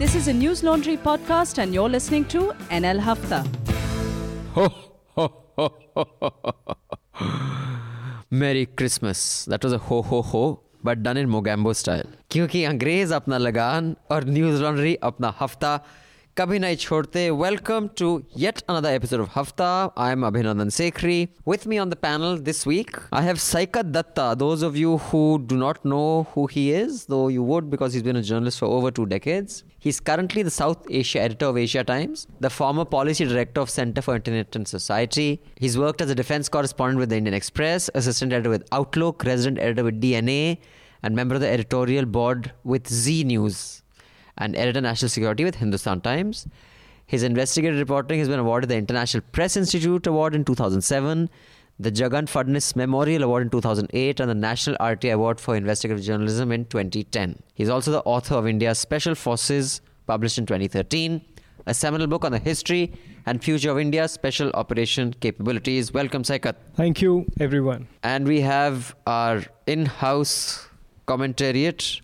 This is a Newslaundry podcast, and you're listening to NL Hafta. Merry Christmas. That was a ho ho ho, but done in Mogambo style. Because Angrez apna lagan or Newslaundry apna hafta. कभी नहीं छोड़ते another episode of another I am Abhinandan I With me on the panel this week, I have week Datta. Those of you who do not know who he is, though you would because he's been a journalist for over two decades. He's currently the South Asia editor of Asia Times, the former policy director of Center for Internet and Society. He's worked as a defense correspondent with the Indian Express, assistant editor with Outlook, resident editor with DNA, and member of the editorial board with Zee News and editor national security with Hindustan Times. His investigative reporting has been awarded the International Press Institute Award in 2007, the Jagan Phadnis Memorial Award in 2008, and the National RTI Award for Investigative Journalism in 2010. He's also the author of India's Special Forces, published in 2013, a seminal book on the history and future of India's special operation capabilities. Welcome, Saikat. Thank you, everyone. And we have our in house commentariat.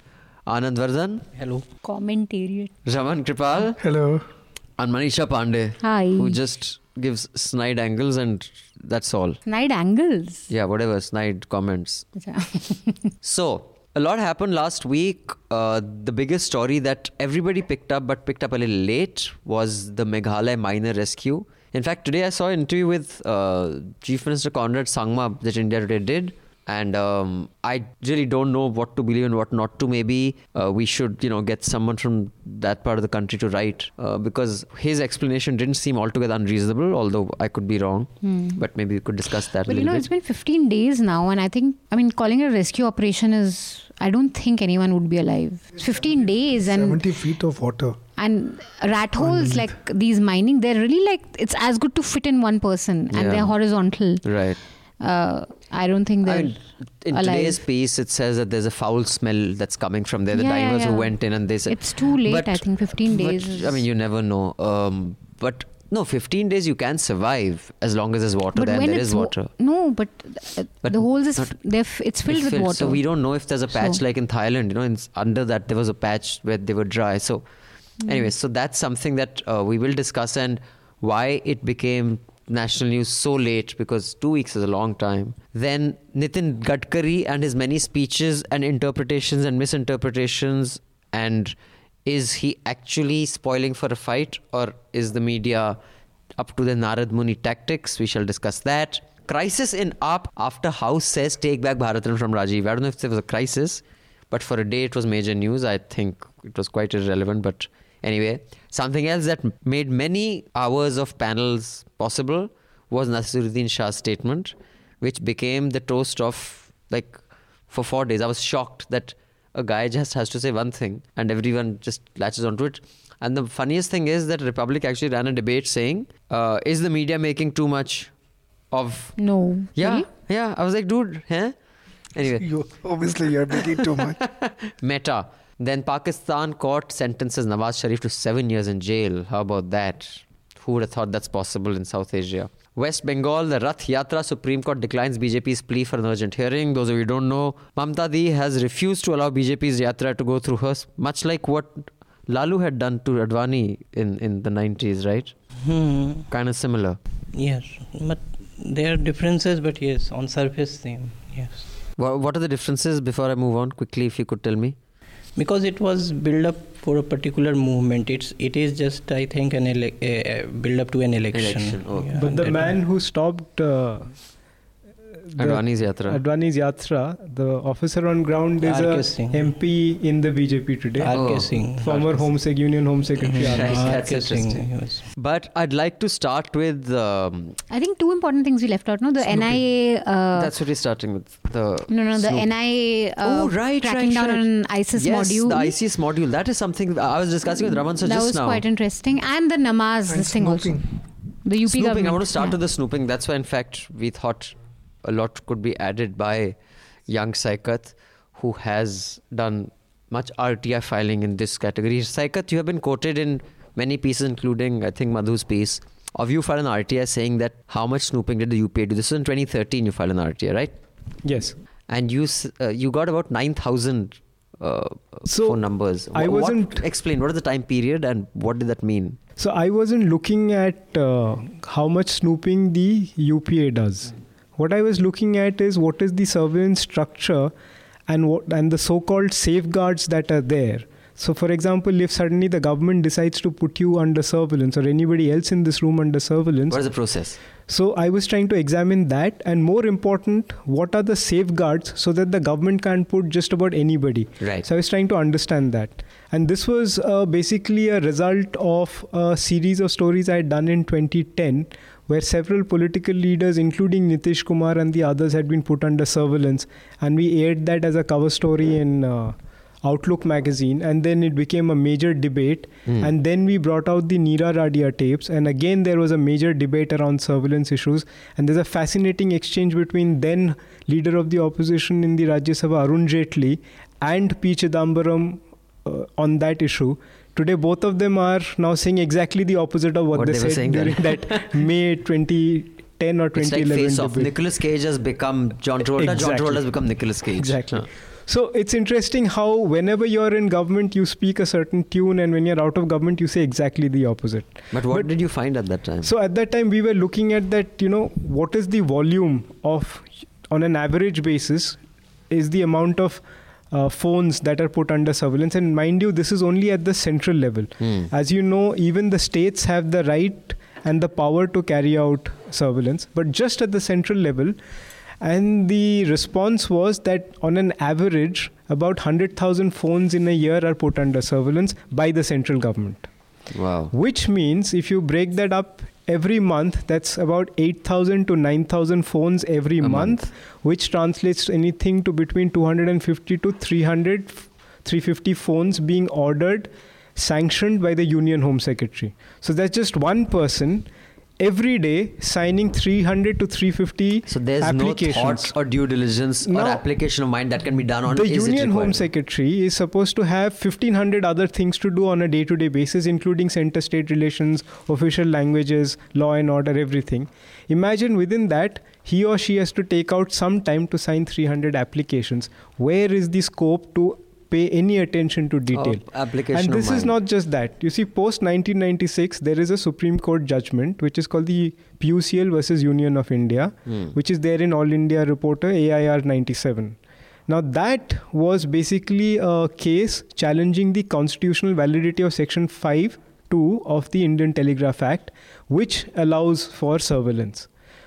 Anand Vardhan, Hello. commentariat. Raman Kirpal, Hello. and Manisha Pandey, Hi. who just gives snide angles and that's all. Snide angles. Yeah, whatever, snide comments. So, a lot happened last week. Uh, the biggest story that everybody picked up but picked up a little late was the Meghalaya miner rescue. In fact, today I saw an interview with uh, Chief Minister Conrad Sangma that India Today did. And um, I really don't know what to believe and what not to. Maybe uh, we should, you know, get someone from that part of the country to write uh, because his explanation didn't seem altogether unreasonable. Although I could be wrong, but maybe we could discuss that. a Well, you know, bit. it's been 15 days now, and I think, I mean, calling it a rescue operation is, I don't think anyone would be alive. 15 days, and 70 feet of water. and rat holes like these mining, they're really like, it's as good to fit in one person, and Yeah. they're horizontal. right. Uh, I don't think they're I mean, in alive. today's piece, it says that there's a foul smell that's coming from there. The Yeah, yeah, divers who went in and they said It's too late, But- I think 15 but, days. is- I mean, you never know. Um, but no, 15 days you can survive as long as there's water but there. There is water. no, but, uh, But the holes is not- f- it's filled It's with filled, water. So we don't know if there's a patch So- like in Thailand. You know, in, under that there was a patch where they were dry. So, Hmm. anyway, so that's something that uh, we will discuss and why it became national news so late because two weeks is a long time. Then Nitin Gadkari and his many speeches and interpretations and misinterpretations and is he actually spoiling for a fight or is the media up to the Narad Muni tactics? We shall discuss that. Crisis in AAP after House says take back Bharat Ratna from Rajiv. I don't know if there was a crisis, but for a day it was major news. I think it was quite irrelevant, but anyway, something else that made many hours of panels possible was Naseeruddin Shah's statement, which became the toast of like for four days. I was shocked that a guy just has to say one thing and everyone just latches onto it. And the funniest thing is that Republic actually ran a debate saying, uh, "Is the media making too much of?" no. Yeah, Really? yeah. I was like, dude, huh? Anyway, You obviously you're making too much. Meta. Then Pakistan court sentences Nawaz Sharif to seven years in jail. How about that? Who would have thought that's possible in South Asia? West Bengal, the Rath Yatra Supreme Court declines BJP's plea for an urgent hearing. Those of you who don't know, Mamta Di has refused to allow BJP's Yatra to go through her, much like what Lalu had done to Advani in, in the 90s, right? Hmm. Kind of similar. Yes, but there are differences, but yes, on surface same. Yes, Wha- What are the differences before I move on? Quickly, if you could tell me. Because it was build up for a particular movement. It's it is just I think an ele- uh, build up to an election. Election, okay. Yeah, But the that- man who stopped uh, the Advani's Yatra. Advani's Yatra, the officer on ground is R.K. a Singh. MP in the BJP today. R.K. Oh. Singh. Former Home Sec Union Home Secretary. Mhm. R.K. That's R.K. Interesting. yes. But I'd like to start with. Um, I think two important things we left out. No, the NIA. Uh, that's what we're starting with. The no, no, the Snoop. NIA. Uh, oh, right, tracking right, down right. on ISIS yes, module. the ISIS module. That is something I was discussing with Raman sir that just was now. quite interesting, and the namaz And this thing also. The UP snooping. government. I want to start yeah. with the snooping. That's why, in fact, we thought a lot could be added by young Saikat, who has done much RTI filing in this category. Saikat, you have been quoted in many pieces, including I think Madhu's piece. Of you filed an RTI saying that how much snooping did the UPA do? This was in 2013. You filed an RTI, right? Yes. and you uh, you got about 9000 uh, So, phone numbers. I Wha- what- wasn't- explain what is the time period and what did that mean? So I wasn't looking at uh, how much snooping the UPA does. What I was looking at is what is the surveillance structure and what and the so-called safeguards that are there. So, for example, if suddenly the government decides to put you under surveillance or anybody else in this room under surveillance, What is the process? so I was trying to examine that, and more important, what are the safeguards so that the government can't put just about anybody. Right. So I was trying to understand that, and this was uh, basically a result of a series of stories I had done in 2010, where several political leaders, including Nitish Kumar and the others, had been put under surveillance, and we aired that as a cover story in. Uh, Outlook magazine, and then it became a major debate. Hmm. And then we brought out the Neera Radia tapes, and again there was a major debate around surveillance issues. And there's a fascinating exchange between then leader of the opposition in the Rajya Sabha, Arun Jaitley, and P. Chidambaram Uh, on that issue. Today, both of them are now saying exactly the opposite of what, What they, they were said saying during that May 2010 or It's like 2011 face off. Cage has become John Travolta. John Exactly. Travolta has become Nicolas Cage. Exactly. Huh. So it's interesting how whenever you're in government, you speak a certain tune, and when you're out of government, you say exactly the opposite. But what But- did you find at that time? So at that time, we were looking at that, you know, what is the volume of, on an average basis, is the amount of uh, phones that are put under surveillance. And mind you, this is only at the central level. Hmm. As you know, even the states have the right and the power to carry out surveillance, but just at the central level. And the response was that on an average, about 100,000 phones in a year are put under surveillance by the central government Wow. which means if you break that up every month that's about 8000 to 9000 phones every month, month. which translates to anything to between 250 to 300 350 phones being ordered sanctioned by the union home secretary so that's just one person every day signing 300 to 350 So there's no applications. thought or due diligence or application of mind that can be done on the union home secretary is supposed to have 1500 other things to do on a day-to-day basis including center state relations official languages law and order everything. Imagine within that he or she has to take out some time to sign 300 applications. Where is the scope to pay any attention to detail. Oh, application and this is not just that. You see post 1996 there is a supreme court judgment which is called the pucl versus union of india Hmm. which is there in all india reporter air 97 now that was basically a case challenging the constitutional validity of section 5 2 of the indian telegraph act which allows for surveillance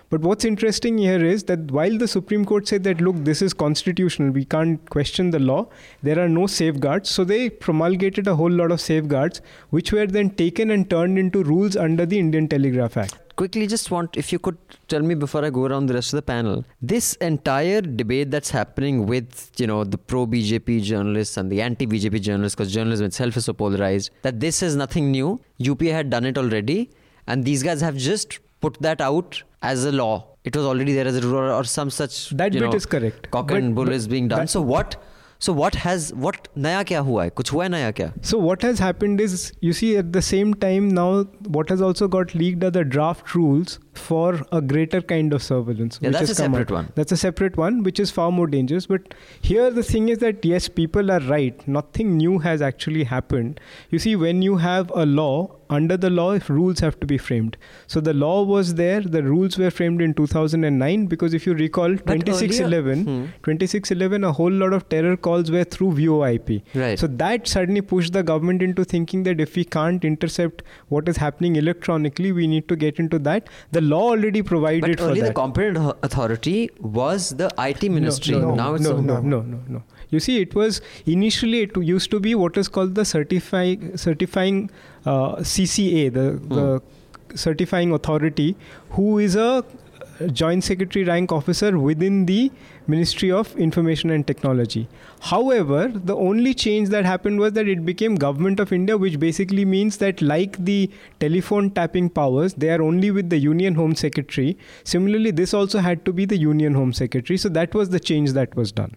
but what's interesting here is that while the Supreme Court said that, look, this is constitutional, we can't question the law, there are no safeguards. So they promulgated a whole lot of safeguards, which were then taken and turned into rules under the Indian Telegraph Act. quickly just want if you could tell me before i go around the rest of the panel this entire debate that's happening with you know the pro bjp journalists and the anti bjp journalists because journalism itself is so polarized that this is nothing new upa had done it already and these guys have just put that out as a law. It was already there as a rule or some such That bit know, is correct. cock But- and bull is being done. so what so what has what naya kya hua hai? Kuch hua hai naya kya? So what has happened is, you see, at the same time now, what has also got leaked are the draft rules for a greater kind of surveillance. Yeah, which that's a separate out. one. That's a separate one, which is far more dangerous. But here the thing is that yes, people are right. Nothing new has actually happened. You see, when you have a law, under the law, if rules have to be framed. So the law was there. The rules were framed in 2009 because if you recall, But 2611, earlier- hmm. 2611, a whole lot of terror calls were through VoIP. Right. So that suddenly pushed the government into thinking that if we can't intercept what is happening electronically, we need to get into that. The law already provided but for earlier the competent authority was the IT ministry. No, no, now it's no, no, no, no, no. You see, it was initially it used to be what is called the certifying certifying uh, CCA, the Hmm. the certifying authority, who is a joint secretary rank officer within the Ministry of Information and Technology. However, the only change that happened was that it became Government of India, which basically means that, like the telephone tapping powers, they are only with the Union Home Secretary. Similarly, this also had to be the Union Home Secretary. So that was the change that was done.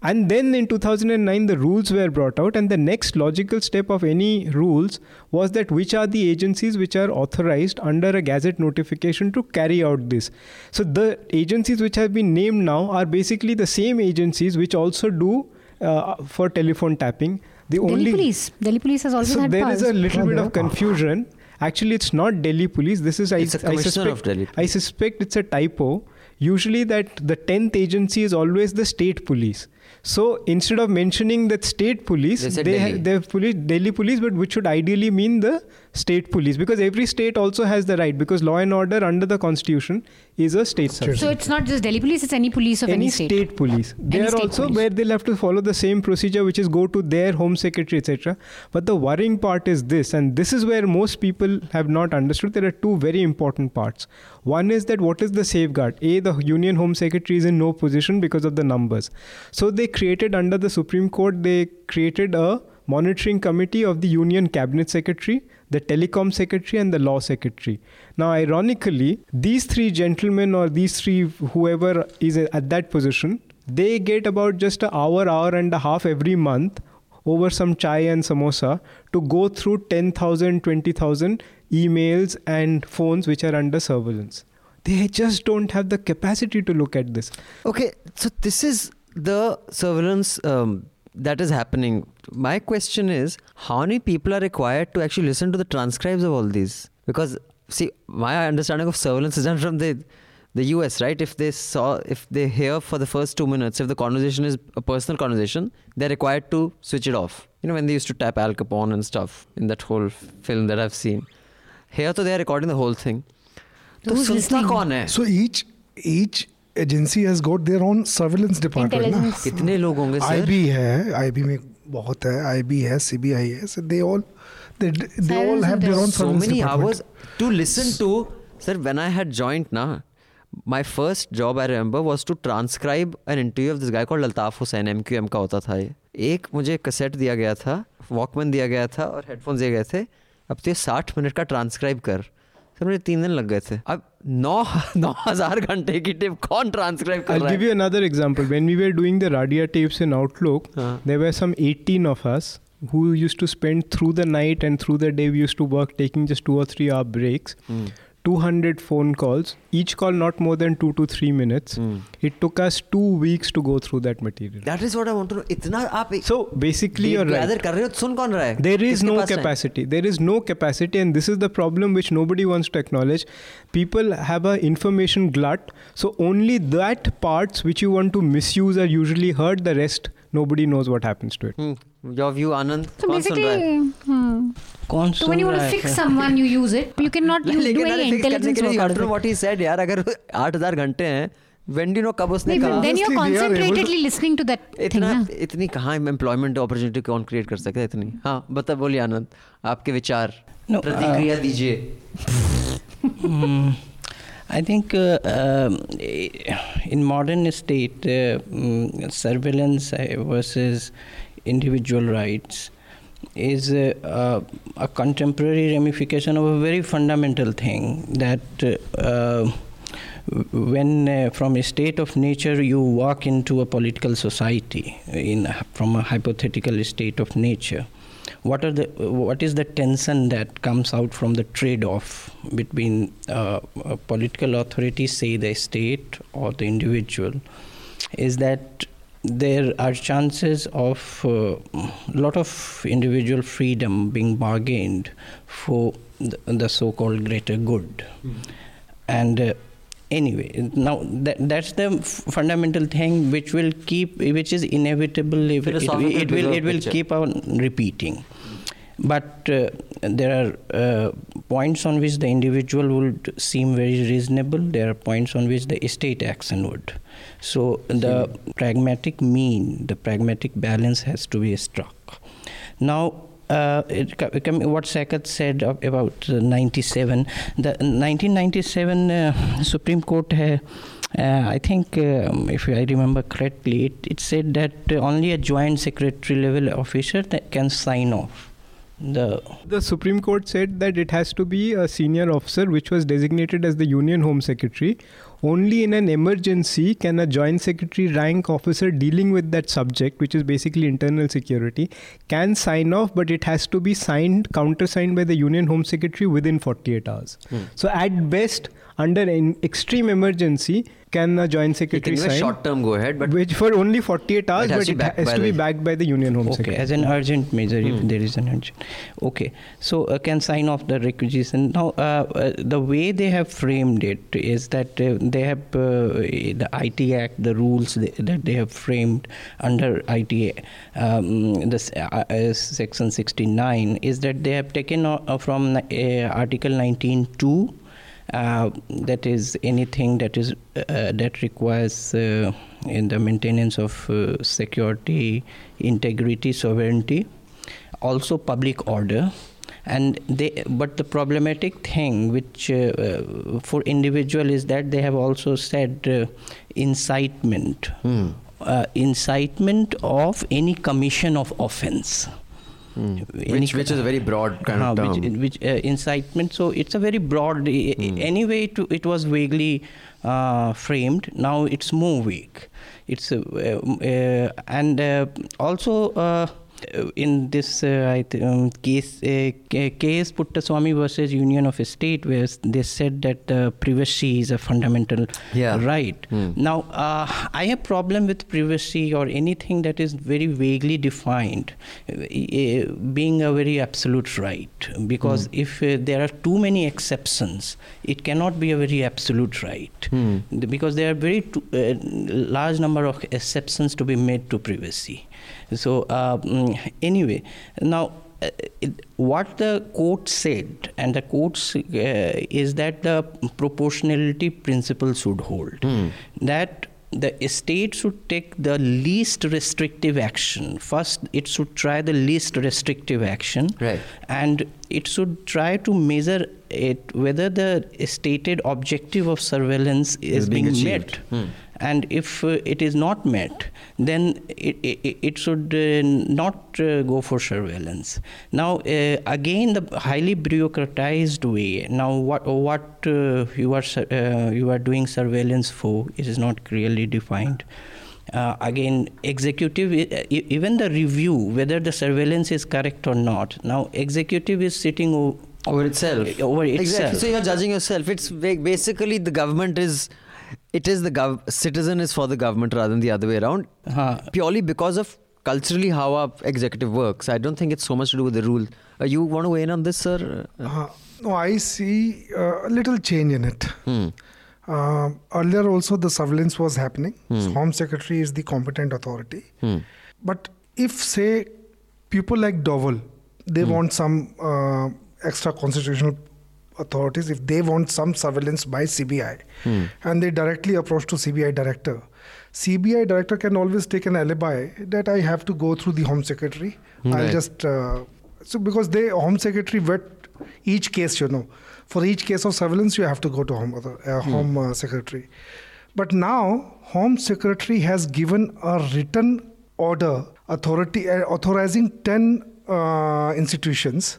And then in 2009, the rules were brought out, and the next logical step of any rules was that which are the agencies which are authorized under a gazette notification to carry out this. So the agencies which have been named now are basically the same agencies which also do uh, for telephone tapping. The Delhi only police. Delhi police has also so had there powers. is a little bit of confusion. Actually, it's not Delhi police. This is I, It's a I suspect. of Delhi I suspect it's a typo. Usually, that the tenth agency is always the state police. So instead of mentioning that state police, They they ha- they have police Delhi police, but which should ideally mean the state police because every state also has the right because law and order under the constitution is a state subject. so it's not just Delhi police; it's any police of any, any state. state police. They Any are also police. where they'll have to follow the same procedure which is go to their home secretary etc but the worrying part is this and this is where most people have not understood there are two very important parts. One is that what is the safeguard? A the union home secretary is in no position because of the numbers. So they created under the supreme court they created a monitoring committee of the union cabinet secretary the telecom secretary and the law secretary. Now ironically these three gentlemen or these three whoever is at that position they get about just an hour hour and a half every month over some chai and samosa to go through 10000 20000 emails and phones which are under surveillance. They just don't have the capacity to look at this. Okay, so this is the surveillance um, that is happening. My question is how many people are required to actually listen to the transcribes of all these? Because see, my understanding of surveillance is done from the the US, right? If they saw, if they hear for the first two minutes, if the conversation is a personal conversation, they're required to switch it off. You know, when they used to tap Al Capone and stuff in that whole film that I've seen. Here, so they're recording the whole thing. So, so each each agency has got their own surveillance department ना कितने लोग होंगे sir IB है IB में बहुत है IB है CBI है so they all they they all have their own surveillance so many hours to listen to sir when I had joined ना my first job I remember was to transcribe an interview of this guy called Altaf Hussain MQM का होता था ये। एक मुझे cassette दिया गया था वॉकमैन दिया गया था और हेडफोन दिए गए थे। अब तो ये साठ मिनट का ट्रांसक्राइब कर। मुझे तीन दिन लग गए थे। अब नौ नौ हज़ार घंटे की टेप कौन ट्रांसक्राइब कर रहा है? You another example when we were doing the Radia tapes in Outlook there were some 18 of us who used to spend through the night and through the day we used to work taking just two और three hour breaks. 200 phone calls, each call not more than two to three minutes. Mm. It took us two weeks to go through that material. That is what I want to know. Itna aap so basically, you're right. Kar rahe ho, sun kaun raha? There is Kiske no capacity. Hai? There is no capacity, and this is the problem which nobody wants to acknowledge. People have an information glut, so only that parts which you want to misuse are usually heard. The rest nobody knows what happens to it. Mm. Your view, Anand. So है? basically, hmm. कौन so when you want to fix someone, you use it. You cannot use, do any intelligence work after what he said यार अगर 8000 घंटे हैं when do you know कब उसने कहा then you're concentratedly listening to that thing. इतना ना? इतनी कहाँ एम्प्लॉयमेंट अपॉर्चुनिटी कौन क्रिएट कर सकता है इतनी हाँ बता बोलिए आनंद आपके विचार No, प्रतिक्रिया दीजिए Mm, I think uh, um, in modern state, uh, mm, surveillance uh, versus individual rights is uh, uh, a contemporary ramification of a very fundamental thing that uh, when uh, from a state of nature you walk into a political society in from a hypothetical state of nature what are the what is the tension that comes out from the trade off between uh, political authorities say the state or the individual is that there are chances of a lot of individual freedom being bargained for the, the so-called greater good. And uh, anyway now that, that's the f- fundamental thing which will keep which is inevitable if it, it, it will it will picture. keep on repeating but uh, there are uh, points on which the individual would seem very reasonable. There are points on which the state action would. So the pragmatic mean the pragmatic balance has to be struck. Now uh, it, what Saikat said about uh, 97, the 1997 uh, Supreme Court, uh, uh, I think, um, if I remember correctly, it, it said that uh, only a joint secretary level officer that can sign off the The Supreme Court said that it has to be a senior officer which was designated as the Union Home Secretary. Only in an emergency can a joint secretary rank officer dealing with that subject, which is basically internal security, can sign off, but it has to be signed, countersigned by the Union Home Secretary within 48 hours. Hmm. So at best, under an extreme emergency, can the joint He can secretary a sign, short term go ahead, but which for only 48 hours, It has but to be it backed has by to be the- backed by the Union Home Okay, Secretary. as an urgent measure if Hmm. there is an urgent. Okay, so uh, can sign off the requisition. Now, uh, uh, the way they have framed it is that uh, they have uh, the IT Act, the rules they, that they have framed under IT, um, this uh, uh, section 69, is that they have taken uh, from uh, Article 19.2 uh, that is anything that is uh, that requires uh, in the maintenance of uh, security, integrity, sovereignty, also public order. And they, but the problematic thing, which uh, for individual, is that they have also said uh, incitement, uh, incitement of any commission of offence. Any which, which is a very broad kind uh, of term. which, which uh, incitement. So it's a very broad i- anyway it, it was vaguely uh, framed. Now it's more vague. It's uh, uh, and uh, also uh, in this uh, I th- um, case, uh, KS Puttaswamy versus Union of State, where they said that uh, privacy is a fundamental Yeah. right. Hmm. Now, uh, I have problem with privacy or anything that is very vaguely defined being a very absolute right. Because if uh, there are too many exceptions, it cannot be a very absolute right. The- Because there are very too, uh, large number of exceptions to be made to privacy. So uh, mm, anyway, now uh, it, what the court said, and the court uh, is that the proportionality principle should hold. That the state should take the least restrictive action. First, it should try the least restrictive action, Right. and it should try to measure it whether the stated objective of surveillance is, Is being being, met. Hmm. And if uh, it is not met, then it, it, it should uh, not uh, go for surveillance. Now, uh, again, the highly bureaucratized way. Now, what what uh, you are uh, you are doing surveillance for it is not clearly defined. Uh, again, executive, even the review whether the surveillance is correct or not. Now, executive is sitting o- over itself. over Exactly. itself. So you're judging yourself. It's basically the government is, it is the gov- citizen is for the government rather than the other way around. Huh. Purely because of culturally how our executive works. I don't think it's so much to do with the rule. Uh, you want to weigh in on this, sir? Uh, no, I see uh, a little change in it. Hmm. Uh, earlier, also the surveillance was happening. Hmm. Home Secretary is the competent authority. Hmm. But if, say, people like Doval, they Hmm. want some uh, extra constitutional authorities, if they want some surveillance by CBI, Hmm. and they directly approach to CBI director, CBI director can always take an alibi that I have to go through the Home Secretary. I'll just uh, so because they Home Secretary vet each case, you know, for each case of surveillance you have to go to Home uh, Home uh, Secretary. But now Home Secretary has given a written order authority uh, authorizing ten uh, institutions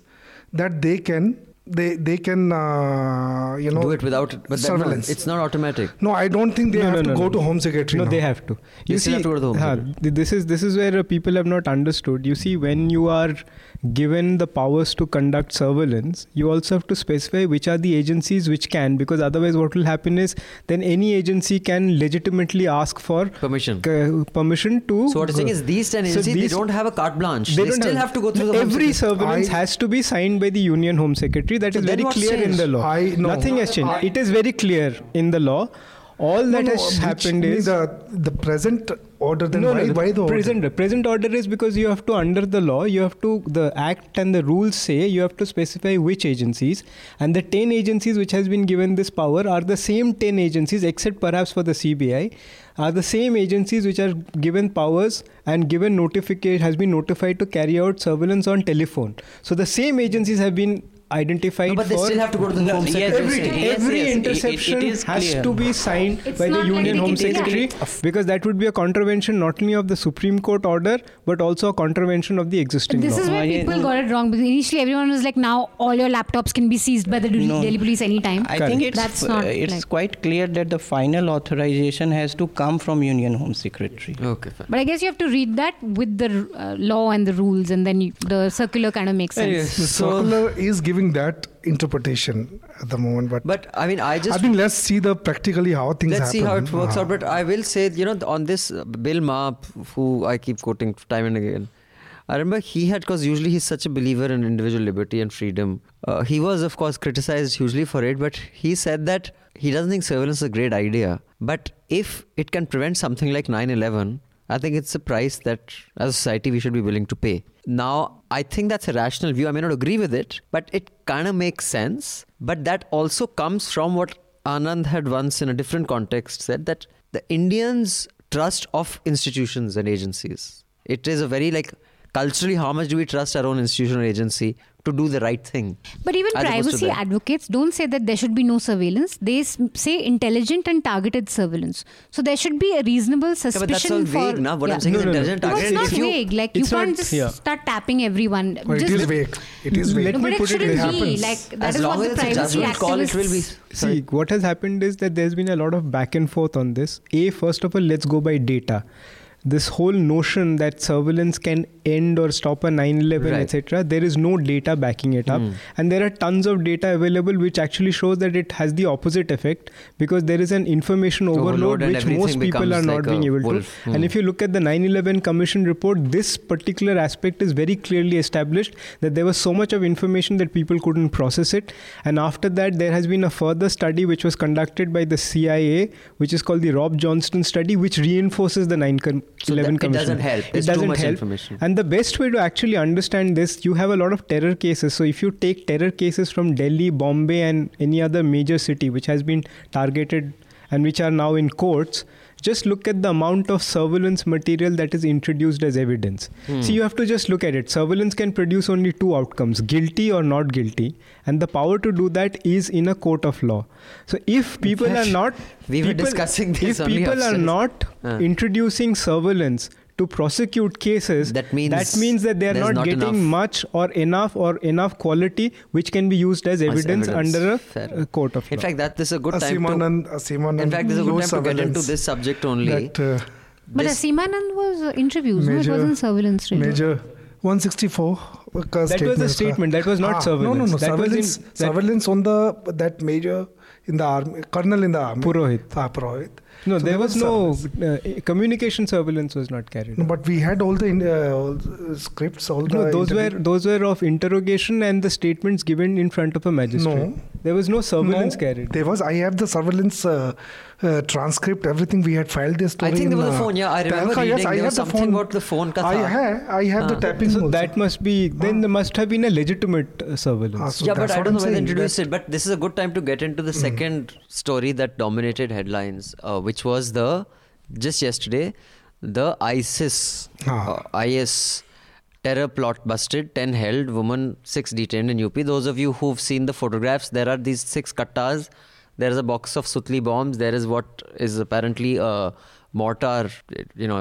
that they can they they can uh, you know do it without but then no, surveillance. it's not automatic. no, I don't think they No, have no, to no, go no. to Home Secretary. No, now. they have to. They see, have to go to the Home हाँ, this is this is where uh, people have not understood. You see, when you are given the powers to conduct surveillance, you also have to specify which are the agencies which can, because otherwise, what will happen is then any agency can legitimately ask for Permission. c- permission to. So what you're saying is uh, these ten So agencies they don't have a carte blanche. They They, still have, to go through the every surveillance I- has to be signed by the Union Home Secretary. That So is very what clear in the law. I- no. Nothing has changed. I- it is very clear in the law. All that no, has happened is the the present order. Then no, why, no, why the order? present present order is because you have to under the law you have to the act and the rules say you have to specify which agencies and the 10 agencies which has been given this power are the same 10 agencies except perhaps for the CBI are the same agencies which are given powers and given notification has been notified to carry out surveillance on telephone so the same agencies have been identified No, but they for still have to go to the No, Home yes, Secretary. every, Yes, every yes, it- it- interception has to be signed It's by the Union Home Secretary because that would be a contravention not only of the Supreme Court order but also a contravention of the existing This law. is where people no. got it wrong because initially everyone was like, now all your laptops can be seized by the Delhi No. Delhi police anytime. I think it's That's not uh, it's like- quite clear that the final authorization has to come from Union Home Secretary. Okay, fine. But I guess you have to read that with the uh, law and the rules, and then you, the circular kind of makes sense. Anyways, The so circular is giving giving that interpretation at the moment. But, But I mean, I just I think let's see the practically how things Let's see how it works Ah. out. But I will say, you know, on this Bill Maher, who I keep quoting time and again, I remember he had, because usually he's such a believer in individual liberty and freedom. Uh, he was, of course, criticized hugely for it, but he said that he doesn't think surveillance is a great idea. But if it can prevent something like 9 11, I think it's a price that as a society we should be willing to pay. Now, I think that's a rational view. I may not agree with it, but it kind of makes sense. But that also comes from what Anand had once in a different context said that the Indians' trust of institutions and agencies. It is a very like culturally how much do we trust our own institutional agency to do the right thing? But even as opposed to privacy advocates don't say that there should be no surveillance. They say intelligent and targeted surveillance. So there should be a reasonable Yeah, suspicion but that's all for. vague now. What yeah. I'm saying No, is no, no. intelligent No, targeted. it's not vague. Like you can't not- just yeah. start tapping everyone. But it Just- is vague. It is vague. Let No, me but it put it shouldn't this- be happens. like that as is long what as the it's a privacy judgment call, it will be. activists. See, what has happened is that there's been a lot of back and forth on this. A, first of all, let's go by data. This whole notion that surveillance can end or stop a 9 11, Right. etc., there is no data backing it up. Hmm. And there are tons of data available which actually shows that it has the opposite effect because there is an information Overload overload, which most people are not like being able wolf. to. Hmm. And if you look at the 9 11 Commission report, this particular aspect is very clearly established that there was so much of information that people couldn't process it. And after that, there has been a further study which was conducted by the CIA, which is called the Rob Johnston study, which reinforces the 9 com- So 11 that- it doesn't help. It There's doesn't help. information. And the best way to actually understand this, you have a lot of terror cases. So if you take terror cases from Delhi, Bombay, and any other major city which has been targeted and which are now in courts, just look at the amount of surveillance material that is introduced as evidence. Hmm. See, you have to just look at it. Surveillance can produce only two outcomes guilty or not guilty. And the power to do that is in a court of law. So if people are not. we were people- discussing this If people are not Uh. introducing surveillance to prosecute cases that means that means that they are not, not, getting enough. much or enough or enough quality which can be used as evidence, evidence. under a Fair. court of law. in fact that this is a good time to, in fact this is a good time to get into this subject only. that, uh, but Asimanand was interviewed, major, no it wasn't surveillance major 164 uh, that was a uh, statement that was not ah, surveillance no no no that surveillance, in, surveillance on the that major in the army colonel in the army. Purohit. Ah, purohit no, So there was no uh, communication surveillance was not carried. No, out. but we had all the in- uh, all the scripts, all No, the. those were those were of interrogation and the statements given in front of a magistrate. No. There was no surveillance no, carried. There was. I have the surveillance uh, uh, transcript. Everything we had filed this story. I think in, there was a uh, phone. Yeah, I remember Tehelka. reading Yes, I there have was the something phone. about the phone. Ka I have. I have the Ah. tapping. So also. that must be then there must have been a legitimate uh, surveillance. Ah, so yeah, but I don't know I'm they introduced it. But this is a good time to get into the second story that dominated headlines, uh, which was the just yesterday, the ISIS, Ah. uh, IS terror plot busted, ten held, woman six detained in UP. Those of you who've seen the photographs, there are these six kattas. There is a box of Sutli bombs. There is what is apparently a mortar, you know,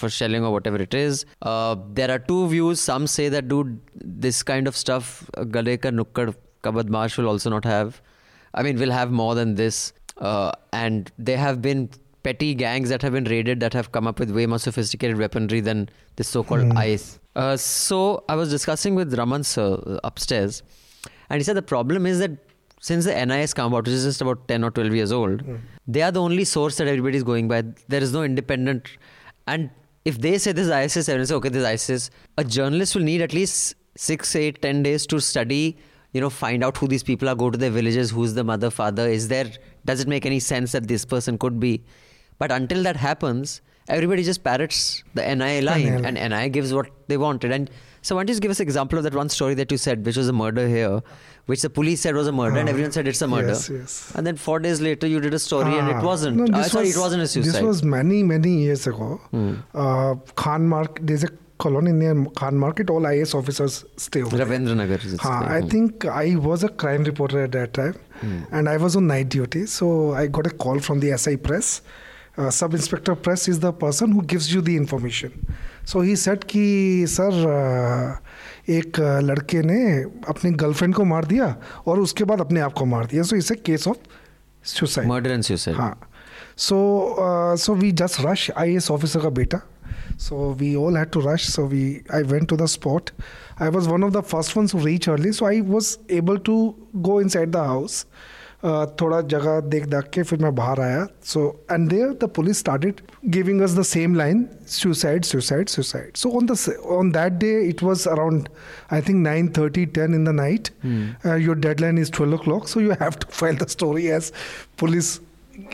for shelling or whatever it is. Uh, there are two views. Some say that, dude, this kind of stuff, uh, Gale ka nukkad ka badmash will also not have. I mean, we'll have more than this. Uh, and there have been petty gangs that have been raided that have come up with way more sophisticated weaponry than this so-called ICE. Uh, so I was discussing with Raman sir uh, upstairs, and he said the problem is that since the NIS come out, which is just about 10 or 12 years old, they are the only source that everybody is going by. There is no independent. And if they say this is ISIS, everyone say, okay, this is ISIS, a journalist will need at least six, eight, ten days to study, you know, find out who these people are, go to their villages, who's the mother, father, is there, does it make any sense that this person could be? But until that happens, everybody just parrots the NIA line NIA. and NIA gives what they wanted. And so why don't you just give us an example of that one story that you said, which was a murder here, which the police said was a murder and Ah, everyone said it's a murder. yes, yes. And then four days later you did a story and it Ah, wasn't. No, Uh, this sorry, was, it wasn't a suicide. This was many, many years ago. Hmm. Uh, Khan Mark, there's a colony near Khan Market. All IS officers stay over. Ravindra Nagar. is its Huh, name. I Hmm. think I was a crime reporter at that time, and I was on night duty. So I got a call from the SI press. Uh, Sub Inspector Press is the person who gives you the information. So he said कि sir uh, एक uh, लड़के ने अपनी girlfriend को मार दिया और उसके बाद अपने आप को मार दिया so it's a case of suicide Murder and suicide. हाँ so so we just rush I S officer का बेटा So we all had to rush. So we, I went to the spot. I was one of the first ones who reached early, so I was able to go inside the house. Uh, थोड़ा जगह देख दाख के फिर मैं बाहर आया so and there the police started giving us the same line suicide suicide suicide so on the on that day it was around i think 9:30 10 in the night uh, your deadline is 12 o'clock so you have to file the story as police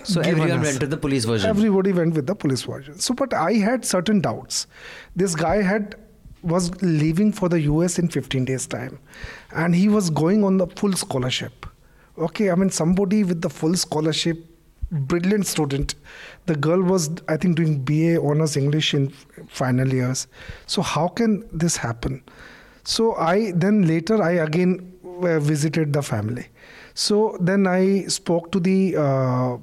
So given everyone us. went to the police version. Everybody went with the police version. So, but I had certain doubts. This guy had was leaving for the US in 15 days time, and he was going on the full scholarship. Okay, I mean somebody with the full scholarship, brilliant student. The girl was, I think, doing BA honors English in final years. So how can this happen? So I then later I again uh, visited the family. So then I spoke to the uh, uh,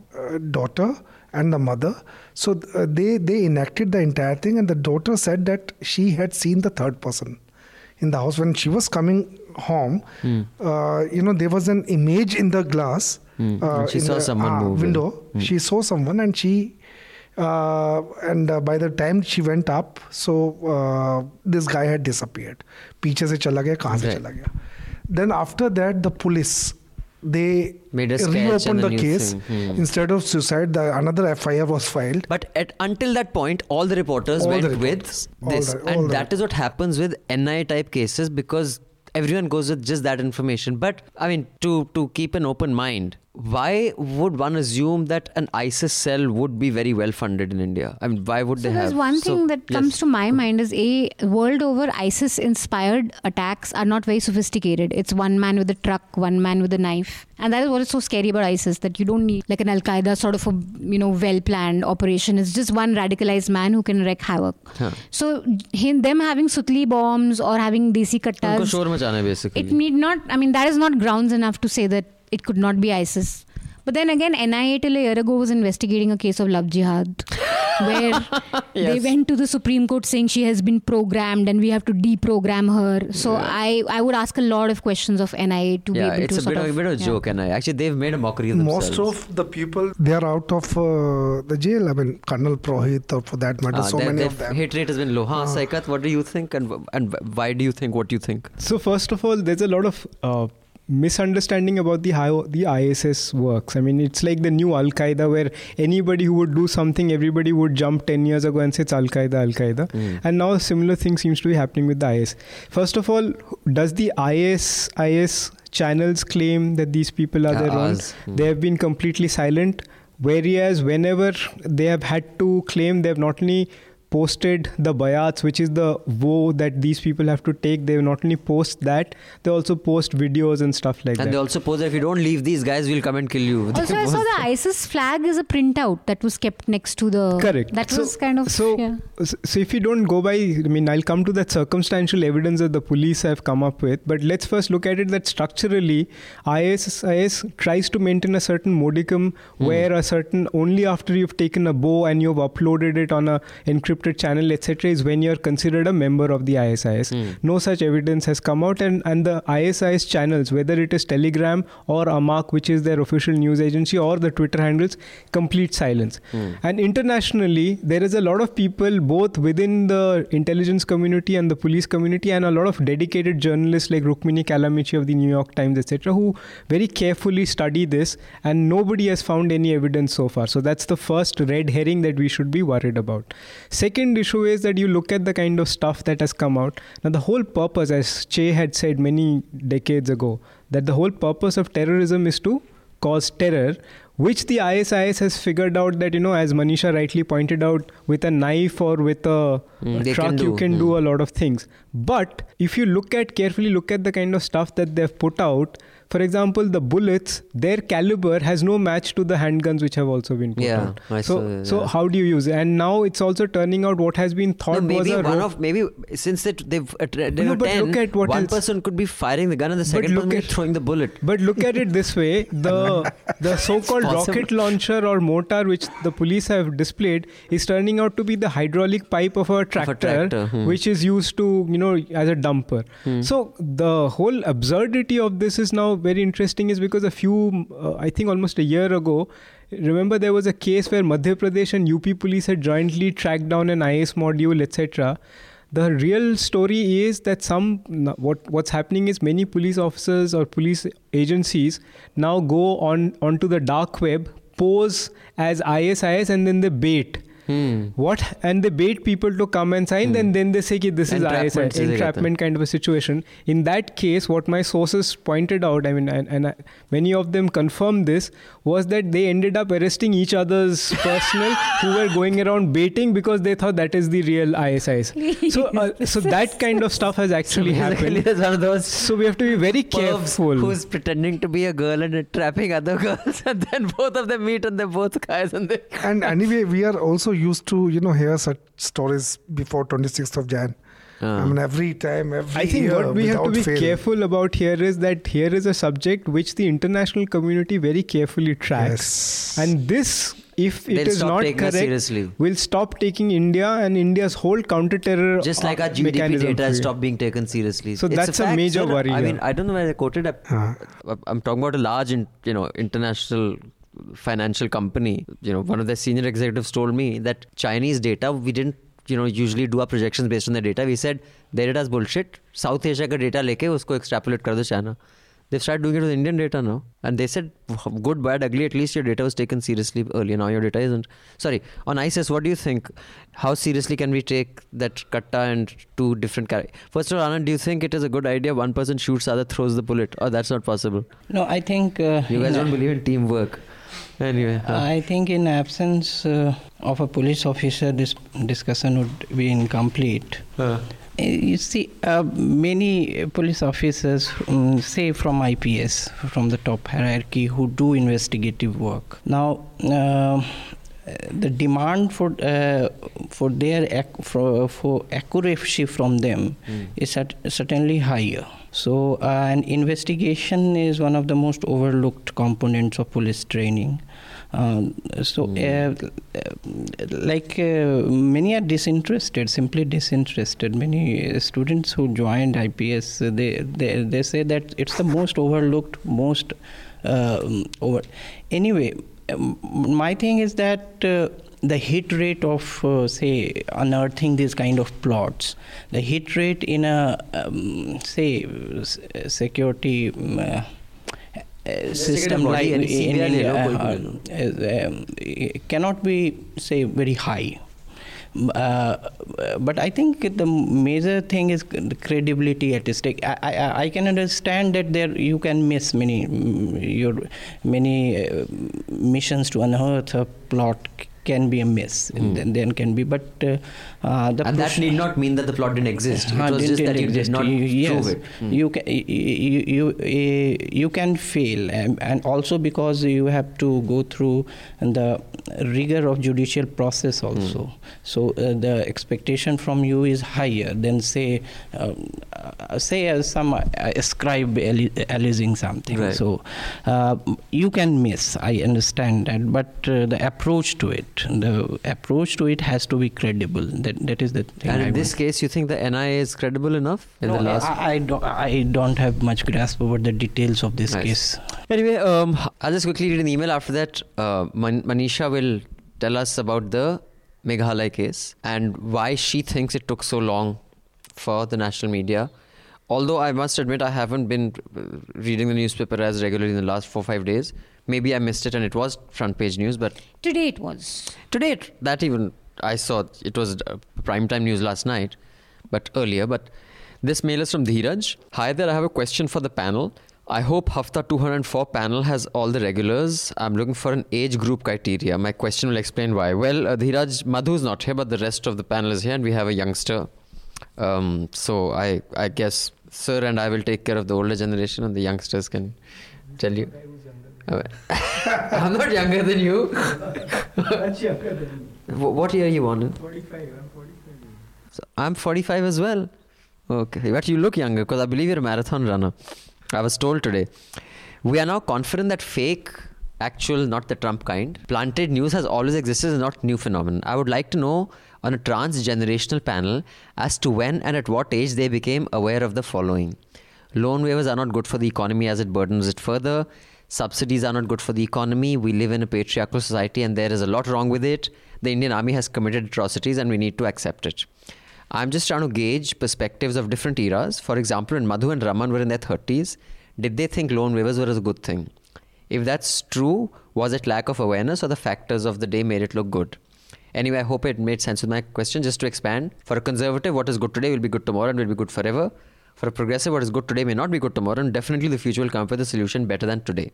daughter and the mother. So uh, they they enacted the entire thing, and the daughter said that she had seen the third person in the house when she was coming home. Hmm. Uh, you know, there was an image in the glass. Hmm. uh, And she in saw the, someone uh, move in. window. Hmm. She saw someone, and she. Uh, and uh, by the time she went up, so uh, this guy had disappeared. पीछे से चला गया कहाँ से Right. चला गया then after that the police they Made a reopened the case. Hmm. instead of suicide the another fir was filed But at, until that point, all the reporters All went the reporters. with All this, all and that is what happens with NI type cases because everyone goes with just that information. But I mean, to to keep an open mind, why would one assume that an ISIS cell would be very well funded in India? I mean, why would so they there's have? One thing so, that comes yes. to my mind is a world over ISIS inspired attacks are not very sophisticated. It's one man with a truck, one man with a knife, and that is what is so scary about ISIS that you don't need like an Al Qaeda sort of a you know well planned operation. It's just one radicalized man who can wreak havoc. Huh. So him, them having sutli bombs or having desi kattas. It need not. I mean, that is not grounds enough to say that it could not be ISIS. But then again, NIA till a year ago was investigating a case of love jihad, where they went to the Supreme Court saying she has been programmed and we have to deprogram her. So I, I would ask a lot of questions of NIA to yeah, be able it's to a sort bit of, a bit of a yeah. joke, and I actually they've made a mockery of most of the people they are out of uh, the jail i mean colonel purohit or for that matter Ah, so many their of them hit rate has been low. Huh, Saikat, what do you think, and and why do you think what you think? So first of all, there's a lot of uh, misunderstanding about the how the ISS works. I mean, it's like the new Al Qaeda, where anybody who would do something, everybody would jump ten years ago and say it's Al Qaeda, Al Qaeda, Mm. and now a similar thing seems to be happening with the IS. First of all, does the IS IS channels claim that these people are Yeah, their own? Mm. They have been completely silent. Whereas whenever they have had to claim, they have not only posted the bayats, which is the woe that these people have to take. They not only post that, they also post videos and stuff like And that. And they also pose that if you don't leave these guys, we'll come and kill you. They Also, I post saw that. the ISIS flag is a printout that was kept next to the. Correct. That So- was kind of. so. yeah. So if you don't go by, I mean, I'll come to that circumstantial evidence that the police have come up with. But let's first look at it that structurally, ISIS tries to maintain a certain modicum hmm. where a certain only after you've taken a bow and you've uploaded it on a encrypted channel, etc., is when you're considered a member of the ISIS. Hmm. No such evidence has come out, and and the ISIS channels, whether it is Telegram or Amaq, which is their official news agency, or the Twitter handles, complete silence. Hmm. And internationally, there is a lot of people, both within the intelligence community and the police community, and a lot of dedicated journalists like Rukmini Callimachi of the New York Times, etc., who very carefully study this, and nobody has found any evidence so far. So that's the first red herring that we should be worried about. Second issue is that you look at the kind of stuff that has come out. Now, the whole purpose, as Che had said many decades ago, that the whole purpose of terrorism is to cause terror, which the ISIS has figured out that, you know, as Manisha rightly pointed out, with a knife or with a, Mm, truck, can you can Mm. do a lot of things. But if you look at carefully, look at the kind of stuff that they've put out. For example, the bullets, their caliber has no match to the handguns which have also been put Yeah, out. I so, saw- so yeah. how do you use it? And now it's also turning out what has been No, thought was maybe a one ro- of maybe since they they've uh, they No, were but 10, look at what one else- person could be firing the gun and the second look person be at- throwing the bullet. But look at it this way: the the so-called rocket launcher or mortar which the police have displayed is turning out to be the hydraulic pipe of a tractor, tractor, hmm. which is used to you know as a dumper. So the whole absurdity of this is now very interesting, is because a few, uh, I think almost a year ago, remember there was a case where Madhya Pradesh and UP police had jointly tracked down an IS module, etc. The real story is that some what what's happening is many police officers or police agencies now go on onto the dark web, pose as ISIS, and then they bait hmm. what? And they bait people to come and sign hmm. and then they say this is entrapment, ISI, entrapment kind of a situation. In that case what my sources pointed out i mean and, and I, many of them confirmed this was that they ended up arresting each other's personnel who were going around baiting because they thought that is the real isis so uh, so that kind of stuff has actually so happened. so we have to be very careful. who's pretending to be a girl and trapping other girls and then both of them meet and they're both guys and they and anyway we are also used to you know hear such stories before 26th of Jan. I mean, every time, every I think year, what we have to be fail. careful about here is that here is a subject which the international community very carefully tracks. Yes. And this, if it They'll is not taking correct, seriously. will stop taking India and India's whole counter-terror Just like uh, our GDP mechanism data has stopped being taken seriously. So It's that's a fact, major sir. worry I mean. I don't know where I quoted. it. Uh, I'm talking about a large, in, you know, international financial company. You know, one of their senior executives told me that Chinese data we didn't, you know, usually do our projections based on their data. We said their data is bullshit. South Asia का data लेके उसको extrapolate कर दो China. They've started doing it with Indian data now, and they said, good, bad, ugly. At least your data was taken seriously earlier. Now your data isn't. Sorry, on ISIS, what do you think? How seriously can we take that katta and two different? Char- First of all, Anand, do you think it is a good idea? One person shoots, other throws the bullet, or that's not possible? No, I think uh, You guys in- don't believe in teamwork. Anyway, huh. I think in absence uh, of a police officer, this discussion would be incomplete. Huh. Uh, You see, uh, many police officers, um, say from IPS, from the top hierarchy, who do investigative work. Now, uh, the demand for uh, for their ac- for, for accuracy from them is cert- certainly higher. So, uh, an investigation is one of the most overlooked components of police training. Um, so, uh, uh, like uh, many are disinterested, simply disinterested. Many uh, students who joined IPS, uh, they, they they say that it's the most overlooked, most uh, over. Anyway, um, my thing is that. Uh, the hit rate of, uh, say, unearthing these kind of plots, the hit rate in a, um, say, s- security uh, uh, uh, system like in, in uh, um, cannot be say very high. Uh, but I think the major thing is credibility at stake. I, I, I, can understand that there you can miss many your many uh, missions to unearth a plot can be a miss mm. and then, then can be but uh, uh, and that need not mean that the plot didn't exist. uh, it was just that you did not You- yes. prove it. Hmm. You can you you, you, you can fail, and, and also because you have to go through the rigor of judicial process also. Hmm. So uh, the expectation from you is higher than say um, uh, say uh, some uh, scribe alleging something. Right. So uh, you can miss. I understand that, but uh, the approach to it, the approach to it has to be credible. That that is the thing. And I in want. this case, you think the NIA is credible enough in No, the last? I, I don't. I don't have much grasp over the details of this Nice. case. Anyway, um, I'll just quickly read an email. After that, uh, Man- Manisha will tell us about the Meghalaya case and why she thinks it took so long for the national media. Although I must admit, I haven't been reading the newspaper as regularly in the last four five days. Maybe I missed it and it was front page news, but Today it was. today it, that even I saw it was uh, prime time news last night, but earlier. But this mail is from Dheeraj. Hi there, I have a question for the panel. I hope Hafta 204 panel has all the regulars. I'm looking for an age group criteria. My question will explain why. Well, uh, Dheeraj, Madhu's not here, but the rest of the panel is here, and we have a youngster. Um, so I, I guess Sir and I will take care of the older generation, and the youngsters can tell you. I'm not younger than you. Wh- What year are you in? 45, I'm 45. So I'm 45 as well. Okay, but you look younger because I believe you're a marathon runner. I was told today. We are now confident that fake, actual, not the Trump kind, planted news has always existed and not new phenomenon. I would like to know on a transgenerational panel as to when and at what age they became aware of the following. Loan waivers are not good for the economy as it burdens it further. Subsidies are not good for the economy. We live in a patriarchal society and there is a lot wrong with it. The Indian army has committed atrocities and we need to accept it. I'm just trying to gauge perspectives of different eras. For example, when Madhu and Raman were in their 30s, did they think loan waivers were a good thing? If that's true, was it lack of awareness or the factors of the day made it look good? Anyway, I hope it made sense with my question. Just to expand, for a conservative, what is good today will be good tomorrow and will be good forever. For a progressive, what is good today may not be good tomorrow, and definitely the future will come up with a solution better than today.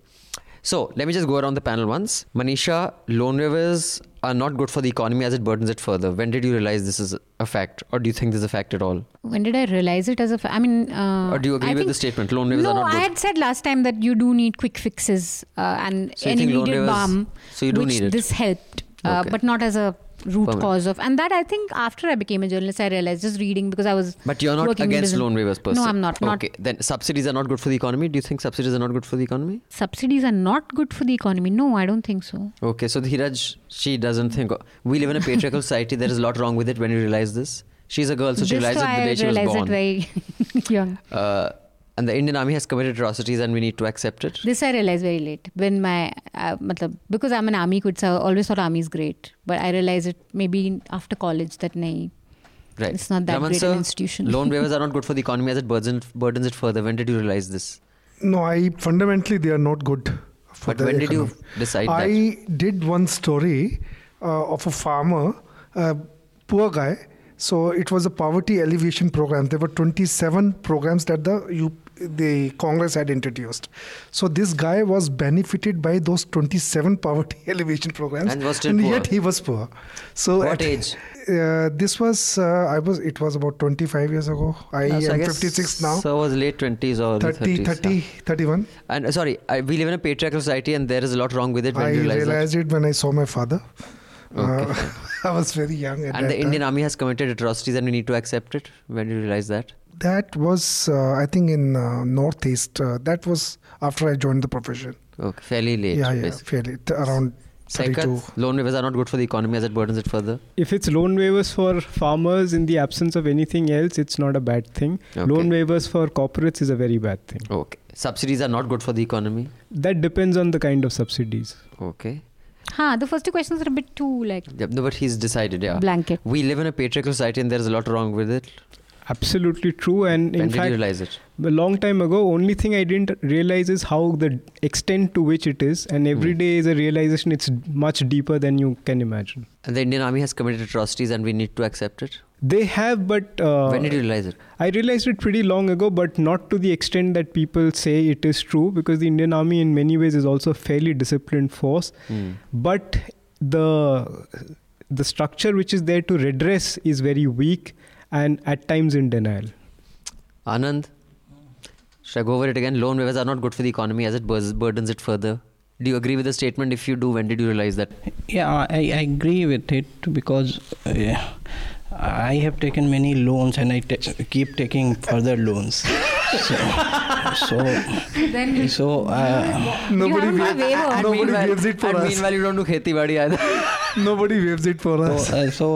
So let me just go around the panel once. Manisha, loan waivers are not good for the economy as it burdens it further. When did you realize this is a fact, or do you think this is a fact at all? When did I realize it as a? Fa- I mean, uh, Or do you agree I with the statement? Loan waivers no, are not good. I had said last time that you do need quick fixes uh, and So an immediate balm. so you do which need it? This helped, uh, Okay. but not as a root Permanent. cause of. And that I think after I became a journalist, I realized just reading because I was. But you're not against loan waivers per No. I'm not. Not Okay, then subsidies are not good for the economy. Do you think subsidies are not good for the economy? subsidies are not good for the economy. No, I don't think so. Okay, so Dheeraj, she doesn't think. We live in a patriarchal society. There is a lot wrong with it when you realize this. She's a girl, so she this realized it the day she was born. it very young. Uh, and the Indian army has committed atrocities and we need to accept it. This I realized very late when my, uh, matlab, because I'm an army kid, so I always thought army is great. But I realized it maybe in- after college that nahi, Right. it's not that Raman great sir, an institution. loan waivers are not good for the economy as it burdens, burdens it further. When did you realize this? No, I fundamentally they are not good. For But the when did you economy. decide that? I did one story uh, of a farmer, a poor guy. So it was a poverty alleviation program. There were 27 programs that the U, the Congress had introduced. So this guy was benefited by those 27 poverty alleviation programs, And was still poor. yet he was poor. So What at- age? Uh, this was uh, I was it was about 25 years ago. I Uh, so am guess 56 now. So I was late 20s or 30, 30s. 30, yeah. 31. And uh, sorry, I, we live in a patriarchal society and there is a lot wrong with it. When I did you realize realized it when I saw my father. Okay, Uh, I was very young at And the Indian army has committed atrocities and we need to accept it. When you realize that? That was, uh, I think, in uh, Northeast. Uh, that was after I joined the profession. Okay, fairly late. yeah, yeah, basically. fairly t- around 32. Saikat, loan waivers are not good for the economy as it burdens it further. If it's loan waivers for farmers in the absence of anything else, it's not a bad thing. Okay. Loan waivers for corporates is a very bad thing. Okay. Subsidies are not good for the economy. That depends on the kind of subsidies. Okay. Huh, the first two questions are a bit too like Yep, no, but he's decided, yeah. blanket. We live in a patriarchal society and there is a lot wrong with it. Absolutely true. And When in did you fact, realize it? a long time ago, only thing I didn't realize is how the extent to which it is. And every Hmm. day is a realization it's much deeper than you can imagine. And the Indian army has committed atrocities and we need to accept it. They have, but uh, when did you realize it? I realized it pretty long ago, but not to the extent that people say it is true, because the Indian Army, in many ways, is also a fairly disciplined force. Hmm. But the the structure which is there to redress is very weak and at times in denial. Anand, should I go over it again? Loan waivers are not good for the economy as it burdens it further. Do you agree with the statement? If you do, when did you realize that? Yeah, I, I agree with it because uh, I have taken many loans and I ta- keep taking further loans. So, so, Then so uh, Nobody, haven't got waives, waiver. nobody waives it for and us. meanwhile, you don't do kheti badi either. Nobody waves it for so, us. uh, so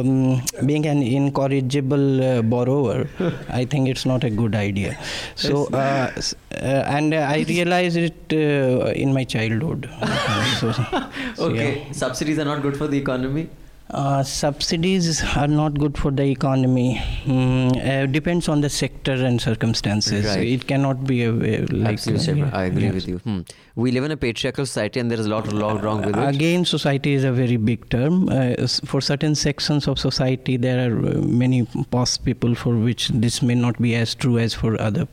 um, being an incorrigible uh, borrower, I think it's not a good idea. So, uh, uh, and I realized it uh, in my childhood. so, so, okay, yeah. subsidies are not good for the economy. Uh, subsidies are not good for the economy. Mm, uh, depends on the sector and circumstances. Right. It cannot be a, a like. Absolute statement. I agree with you. Hmm. We live in a patriarchal society and there is a lot, lot wrong with it. Again, society is a very big term. Uh, for certain sections of society, there are uh, many past people for which this may not be as true as for other.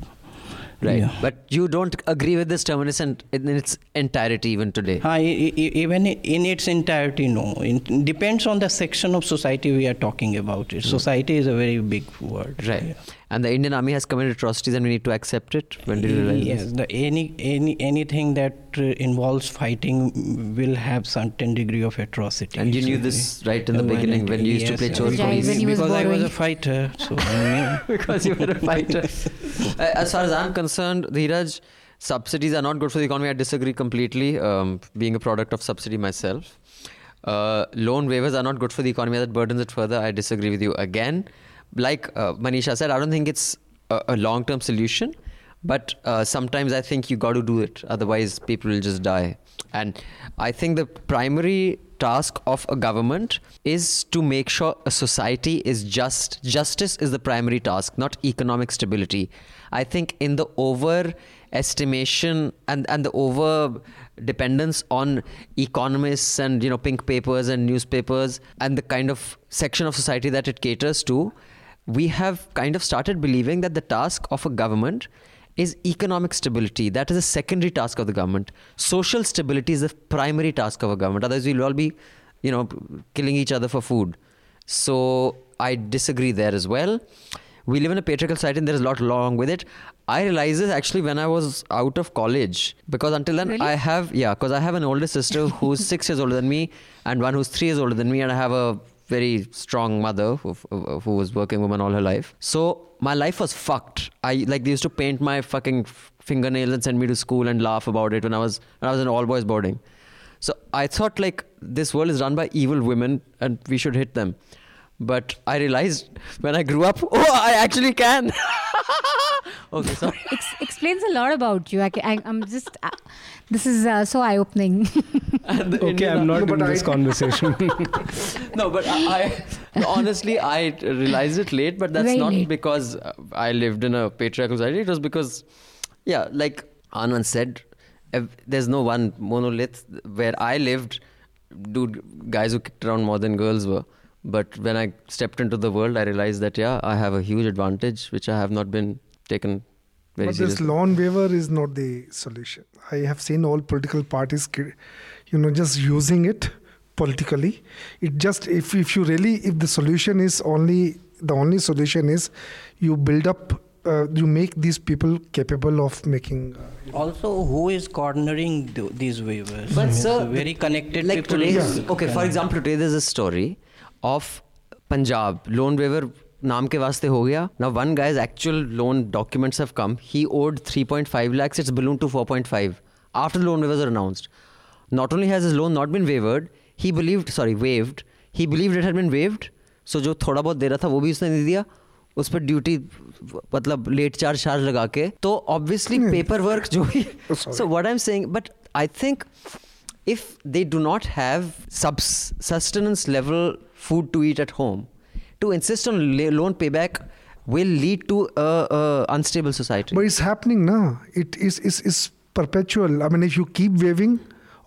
Right. Yeah. But you don't agree with this terminus in, in its entirety even today. Uh, even in its entirety, no. It depends on the section of society we are talking about. It. Society is a very big word. Right. Yeah. And the Indian army has committed atrocities and we need to accept it. When did you realize yes, this? the, any any anything that uh, involves fighting will have certain degree of atrocity. And you knew this right in the uh, beginning when you used to play yes, chori Child police. when he because I was a fighter, so I because you were a fighter. Uh, as far as I'm concerned, Dheeraj, subsidies are not good for the economy. I disagree completely, um, being a product of subsidy myself. Uh, loan waivers are not good for the economy. That burdens it further. I disagree with you again. Like uh, Manisha said, I don't think it's a, a long term solution. But uh, sometimes I think you got to do it, otherwise people will just die. And I think the primary task of a government is to make sure a society is just. Justice is the primary task, not economic stability. I think in the over estimation and, and the over dependence on economists and you know pink papers and newspapers and the kind of section of society that it caters to we have kind of started believing that the task of a government is economic stability. That is a secondary task of the government. Social stability is the primary task of a government. Otherwise, we'll all be, you know, killing each other for food. So I disagree there as well. We live in a patriarchal society and there is a lot wrong with it. I realized this actually when I was out of college because until then Really? I have yeah because I have an older sister who's six years older than me and one who's three years older than me and I have a very strong mother who, who was working woman all her life. So my life was fucked. I like they used to paint my fucking fingernails and send me to school and laugh about it when I was when I was in all boys boarding. So I thought like this world is run by evil women and we should hit them. But I realized when I grew up, oh, I actually can. okay, sorry. Ex- explains a lot about you. I, am just. Uh, this is uh, so eye opening. Okay, Indian- I'm not No, in but this I- conversation. no, but I, I honestly I realized it late, but that's Very not late. because uh, I lived in a patriarchal society. It was because, yeah, like Anand said, there's no one monolith. Where I lived, dude, guys who kicked around more than girls were. But when I stepped into the world, I realized that yeah, I have a huge advantage which I have not been taken very but this seriously. loan waiver is not the solution. I have seen all political parties, you know, just using it politically. It just if if you really if the solution is only the only solution is you build up, uh, you make these people capable of making. Uh, Also, who is cornering th- these waivers? I But mean, sir, so very connected like people. today, Yeah. okay, for example, today there's a story of Punjab loan waiver नाम के वास्ते हो गया। ना one guy's actual loan documents have come he owed 3.5 lakhs it's balloon to 4.5 after loan waiver are announced not only has is loan not been waivered he believed sorry waived he believed it had been waived so जो थोड़ा बहुत दे रहा था वो भी उसने दे दिया। उस पर ड्यूटी मतलब लेट चार्ज चार्ज लगा के। तो ऑब्वियसली पेपर वर्क जो भी so what I am saying but I think if they do not have subs- sustenance level food to eat at home, to insist on loan payback will lead to a, a unstable society. but it's happening now. It is is is perpetual. I mean, if you keep waiving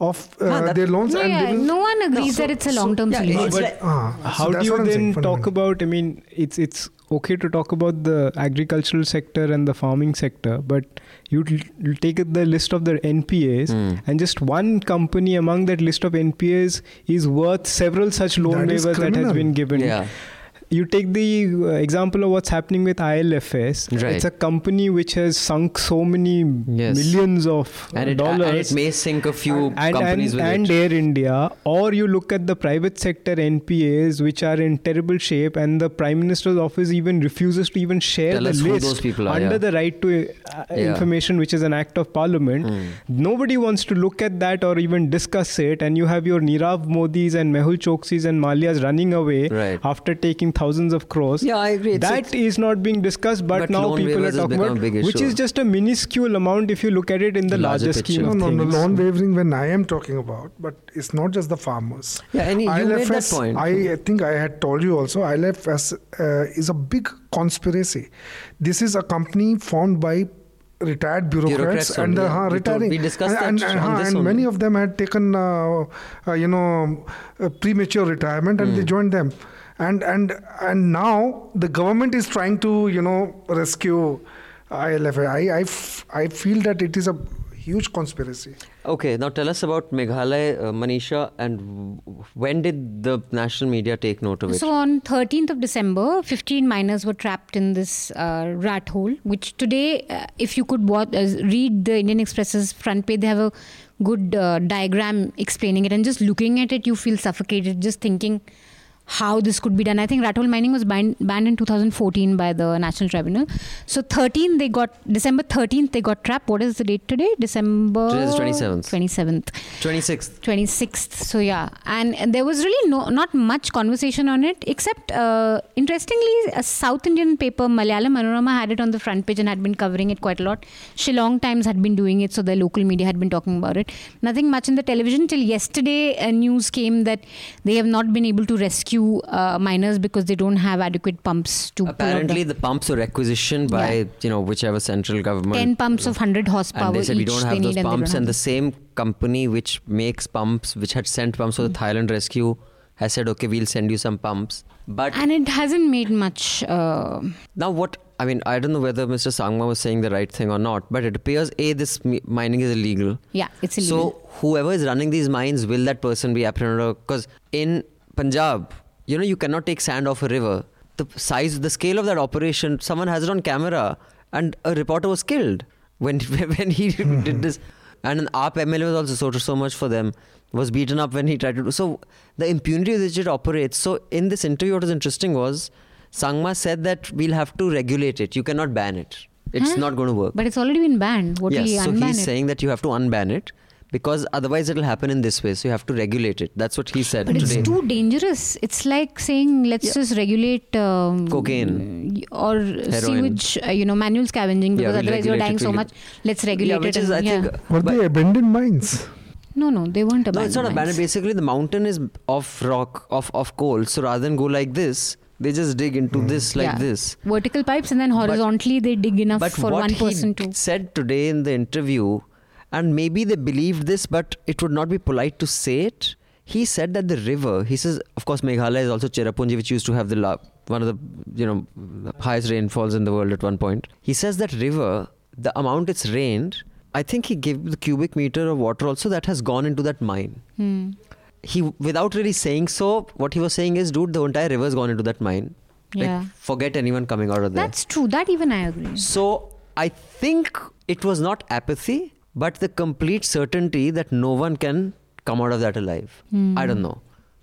off uh, their loans no, and yeah, no one agrees so- that it's a long-term yeah, solution. it's but like- so how do you what I'm saying, then talk about? I mean, it's it's okay to talk about the agricultural sector and the farming sector, but you you take the list of the NPAs, Hmm. and just one company among that list of NPAs is worth several such loan That is waivers that has been given. Yeah. You take the uh, example of what's happening with ILFS. Right. It's a company which has sunk so many Yes. millions of uh, and, it, dollars and it may sink a few and, companies and, with and it. Air India, or you look at the private sector NPAs, which are in terrible shape, and the Prime Minister's office even refuses to even share Tell the list are, under yeah. the right to uh, Yeah. information, which is an act of parliament. Hmm. Nobody wants to look at that or even discuss it, and you have your Nirav Modis and Mehul Choksis and Mallyas running away Right. after taking thousands of crores. Yeah, I agree. It's- That it's- is not being discussed, but, But now people are talking about, big which is just a minuscule amount if you look at it in the, The larger larger scheme picture. of No, no, things. no. Loan wavering when I am talking about, but it's not just the farmers. Yeah, and you made that point. I think I had told you also. ILFS uh, is a big conspiracy. This is a company formed by retired bureaucrats, Bureaucrats and only, uh, yeah. huh, We retiring. we discussed and, that and, on this and many of them had taken, uh, uh, you know, uh, premature retirement, and they Hmm. joined them. And and and now the government is trying to, you know, rescue ILFS. I I, f- I feel that it is a huge conspiracy. Okay, now tell us about Meghalaya, uh, Manisha, and w- when did the national media take note of it? So on 13th of December, 15 miners were trapped in this uh, rat hole. Which today, uh, if you could watch, uh, read the Indian Express's front page, they have a good uh, diagram explaining it. And just looking at it, you feel suffocated. Just thinking how this could be done. I think rat hole mining was banned, banned in 2014 by the National Tribunal. So 13 they got December 13th they got trapped. What is the date today? December Today 27th. 27th. 26th. 26th so yeah and, and there was really no not much conversation on it except uh, interestingly a south indian paper malayalam manorama had it on the front page and had been covering it quite a lot shillong times had been doing it so the local media had been talking about it nothing much in the television till yesterday a news came that they have not been able to rescue uh, miners because they don't have adequate pumps to Apparently, the pumps were requisitioned by Yeah. you know whichever central government. 10 pumps of 100 horsepower and they said we don't have those need and pumps, and the same company which makes pumps, which had sent pumps for the Thailand rescue, has said, okay, we'll send you some pumps. But and it hasn't made much uh, now, what I mean, I don't know whether Mr. Sangma was saying the right thing or not, but it appears a this mi- mining is illegal. yeah it's illegal So whoever is running these mines, will that person be apprehended? Because in Punjab, you know, you cannot take sand off a river. The size, the scale of that operation, someone has it on camera, and a reporter was killed when when he did this. And an AAP MLA was also so so much for them. Was beaten up when he tried to do so. The impunity with which it operates. So in this interview, what was interesting was Sangma said that we'll have to regulate it. You cannot ban it. It's Huh? not going to work but it's already been banned what yes, so he's it? saying that you have to unban it because otherwise it'll happen in this way. So you have to regulate it. That's what he said But it's too dangerous. It's like saying let's Yeah. just regulate um, Cocaine. or sewage, uh, you know, manual scavenging because we'll otherwise you're dying it, so we'll- much. Let's regulate yeah, which it. is I and- yeah. think. Were but- they abandoned mines? no, no, they weren't abandoned. no, it's not abandoned. mines. Basically, the mountain is of rock, of of coal. So rather than go like this, they just dig into this like Yeah. this. Vertical pipes and then horizontally they dig enough But for one person to. said today in the interview, and maybe they believed this, but it would not be polite to say it. He said that the river. He says, of course, Meghalaya is also Cherrapunji, which used to have the la- one of the you know highest rainfalls in the world at one point. He says that river, the amount it's rained, I think he gave the cubic meter of water also that has gone into that mine. Hmm. He, without really saying so, what he was saying is, dude, the entire river has gone into that mine. Yeah. Like, forget anyone coming out of there. That's true. That even I agree. So I think it was not apathy, but the complete certainty that no one can come out of that alive. Hmm. I don't know.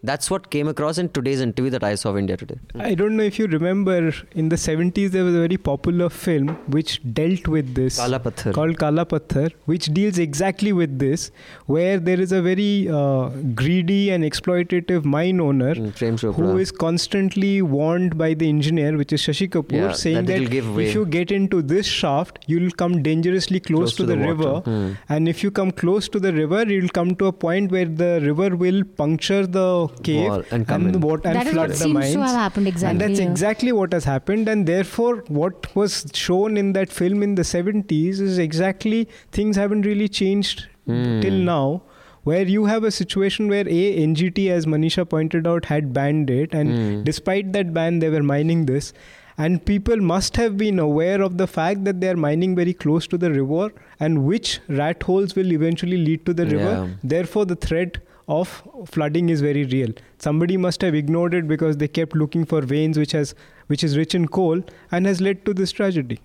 That's what came across in today's interview that I saw of India today. I don't know if you remember in the 70s there was a very popular film which dealt with this Kala Pathar. called Kala Pathar which deals exactly with this where there is a very uh, greedy and exploitative mine owner Mm, Chopra. who is constantly warned by the engineer which is Shashi Kapoor Yeah, saying that that, if you get into this shaft you'll come dangerously close, to, the, water. river Hmm. and if you come close to the river you'll come to a point where the river will puncture the cave Wall and come the in. water and That is flood what the seems mines to have happened exactly. and that's yeah. exactly what has happened and therefore what was shown in that film in the 70s is exactly things haven't really changed Hmm. till now where you have a situation where a NGT as Manisha pointed out had banned it and Hmm. despite that ban they were mining this and people must have been aware of the fact that they are mining very close to the river and which rat holes will eventually lead to the river Yeah. therefore the threat of flooding is very real somebody must have ignored it because they kept looking for veins which has which is rich in coal and has led to this tragedy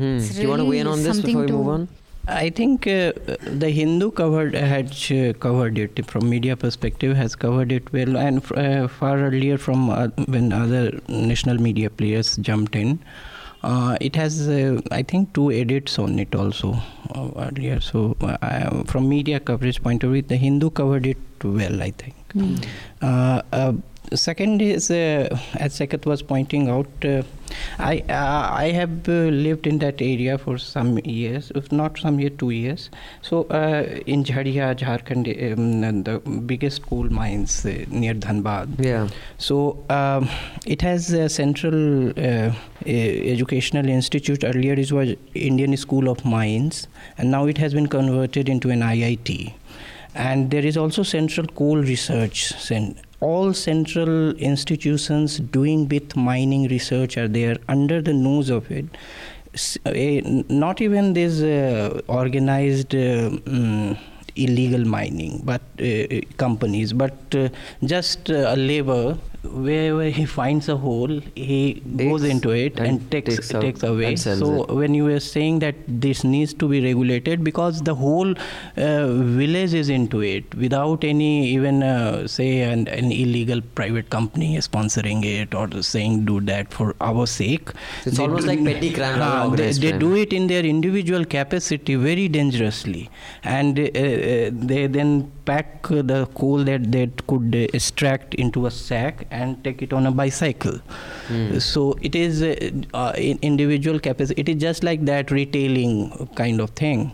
Hmm. It's Do you want to weigh in on this before we move on? I think uh, the Hindu covered had uh, covered it from media perspective has covered it well, and uh, far earlier from uh, when other national media players jumped in. Uh, it has, uh, I think, two edits on it also uh, earlier. So, uh, I, from media coverage point of view, the Hindu covered it well. I think. Hmm. Second is, uh, as Saikat was pointing out, uh, I uh, I have uh, lived in that area for some years, if not some year, two years. So uh, in Jharia, Jharkhand, um, the biggest coal mines uh, near Dhanbad. Yeah. So um, it has a central educational institute. Earlier it was Indian School of Mines, and now it has been converted into an IIT. And there is also Central Coal Research. Cen- all central institutions doing with mining research are there under the nose of it. A- not even this uh, organized uh, mm, illegal mining, but uh, companies, but uh, just uh, a labor wherever he finds a hole, he goes into it and and, takes takes takes away. So it. when you were saying that this needs to be regulated because the whole uh, village is into it without any even uh, say an, an illegal private company sponsoring it or saying do that for our sake. It's They almost do- like petty crime Ah, they, they do it in their individual capacity very dangerously and uh, uh, they then pack the coal that they could uh, extract into a sack and take it on a bicycle Hmm. so it is uh, uh, individual capacity it is just like that retailing kind of thing